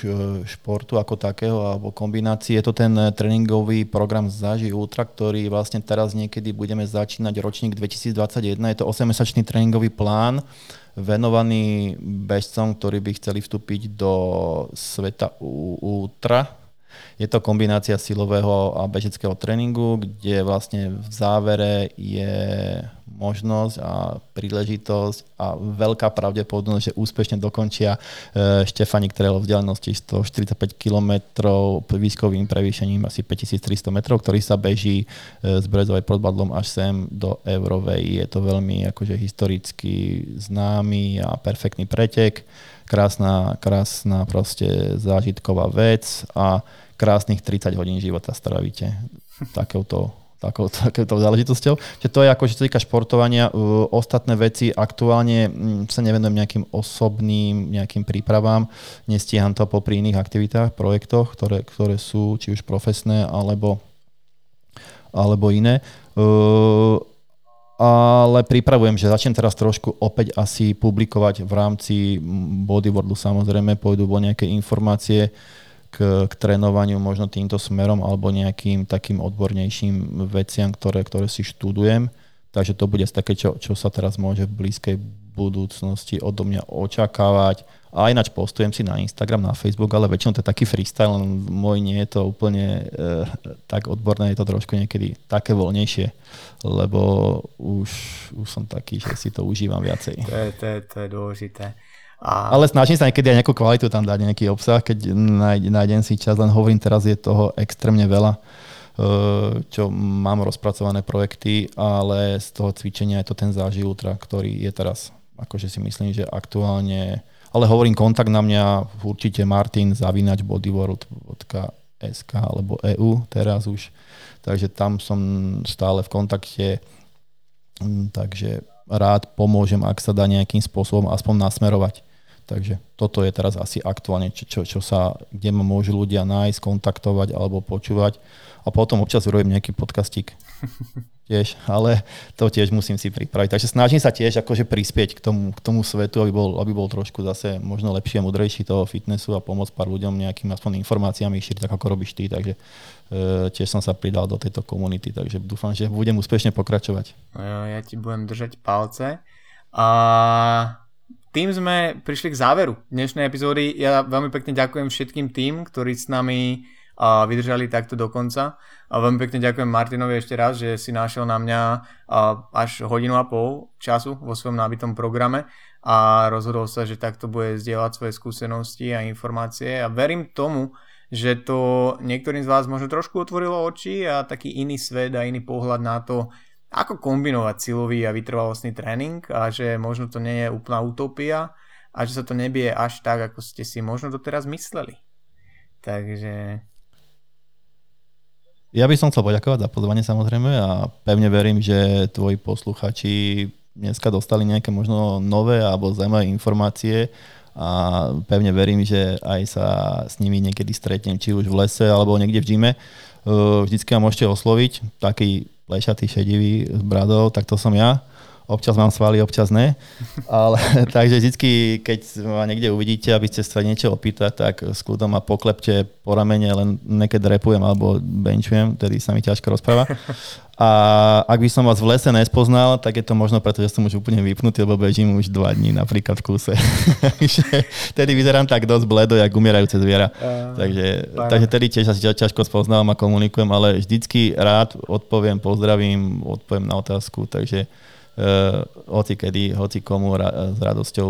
športu ako takého alebo kombinácie. Je to ten tréningový program Zaži Ultra, ktorý vlastne teraz niekedy budeme začínať ročník 2021. Je to 8-mesačný tréningový plán venovaný bežcom, ktorí by chceli vstúpiť do sveta ultra, je to kombinácia silového a bežeckého tréningu, kde vlastne v závere je možnosť a príležitosť a veľká pravdepodobnosť, že úspešne dokončia e, Štefanik Trail vzdialenosti 145 km výskovým prevýšením asi 5300 metrov, ktorý sa beží e, z Brezovej pod Badlom až sem do Eurovej. Je to veľmi akože historicky známy a perfektný pretek krásna, krásna proste zážitková vec a krásnych 30 hodín života stravíte takouto takou, takou záležitosťou. Čiže to je ako, čo sa týka športovania. Uh, ostatné veci aktuálne um, sa nevenujem nejakým osobným nejakým prípravám. Nestíham to popri iných aktivitách, projektoch, ktoré, ktoré sú či už profesné alebo, alebo iné. Uh, ale pripravujem, že začnem teraz trošku opäť asi publikovať v rámci bodyboardu samozrejme, pôjdu vo nejaké informácie, k, k trénovaniu možno týmto smerom alebo nejakým takým odbornejším veciam, ktoré, ktoré si študujem. Takže to bude také, čo, čo sa teraz môže v blízkej budúcnosti odo mňa očakávať. A ináč postujem si na Instagram, na Facebook, ale väčšinou to je taký freestyle, len môj nie je to úplne e, tak odborné, je to trošku niekedy také voľnejšie, lebo už, už som taký, že si to užívam viacej. To je, to je, to je dôležité. A... Ale snažím sa niekedy aj nejakú kvalitu tam dať, nejaký obsah, keď nájdem si čas, len hovorím, teraz je toho extrémne veľa, e, čo mám rozpracované projekty, ale z toho cvičenia je to ten záži ultra, ktorý je teraz, akože si myslím, že aktuálne, ale hovorím kontakt na mňa určite Martin zavinač bodyworld.sk alebo EU teraz už, takže tam som stále v kontakte, mm, takže rád pomôžem, ak sa dá nejakým spôsobom aspoň nasmerovať. Takže toto je teraz asi aktuálne, čo, čo, čo sa, kde ma môžu ľudia nájsť, kontaktovať alebo počúvať. A potom občas urobím nejaký podcastík tiež, ale to tiež musím si pripraviť. Takže snažím sa tiež akože prispieť k tomu, k tomu svetu, aby bol, aby bol trošku zase možno lepší a mudrejší toho fitnessu a pomôcť pár ľuďom nejakým aspoň informáciami šíriť, tak ako robíš ty. Takže e, tiež som sa pridal do tejto komunity, takže dúfam, že budem úspešne pokračovať. No ja ti budem držať palce. A tým sme prišli k záveru dnešnej epizódy. Ja veľmi pekne ďakujem všetkým tým, ktorí s nami uh, vydržali takto do konca. A veľmi pekne ďakujem Martinovi ešte raz, že si našiel na mňa až hodinu a pol času vo svojom nábitom programe a rozhodol sa, že takto bude zdieľať svoje skúsenosti a informácie a verím tomu, že to niektorým z vás možno trošku otvorilo oči a taký iný svet a iný pohľad na to, ako kombinovať silový a vytrvalostný tréning a že možno to nie je úplná utopia a že sa to nebie až tak, ako ste si možno doteraz mysleli. Takže... Ja by som chcel poďakovať za pozvanie samozrejme a pevne verím, že tvoji posluchači dneska dostali nejaké možno nové alebo zaujímavé informácie a pevne verím, že aj sa s nimi niekedy stretnem, či už v lese alebo niekde v gyme. Vždycky ma môžete osloviť, taký plešatý, šedivý s bradou, tak to som ja. Občas mám svaly, občas ne. Ale, takže vždy, keď ma niekde uvidíte, aby ste sa niečo opýtať, tak s kľudom ma poklepte po ramene, len nekedy repujem alebo benchujem, tedy sa mi ťažko rozpráva. A ak by som vás v lese nespoznal, tak je to možno preto, že som už úplne vypnutý, lebo bežím už dva dní napríklad v kuse. tedy vyzerám tak dosť bledo, jak umierajúce zviera. Uh, takže, takže tedy tiež asi ťažko spoznávam a komunikujem, ale vždycky rád odpoviem, pozdravím, odpoviem na otázku, takže hoci kedy, hoci komu ra- s radosťou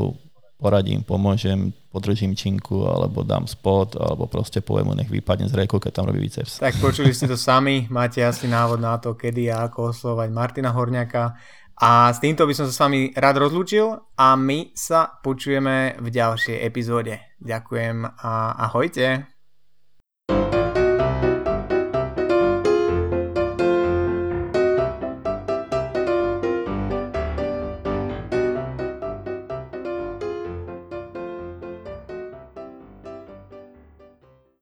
poradím, pomôžem, podržím činku, alebo dám spot, alebo proste poviem mu, nech vypadne z reku, keď tam robí biceps. Tak počuli ste to sami, máte asi návod na to, kedy a ako oslovať Martina Horňaka. A s týmto by som sa s vami rád rozlúčil a my sa počujeme v ďalšej epizóde. Ďakujem a ahojte.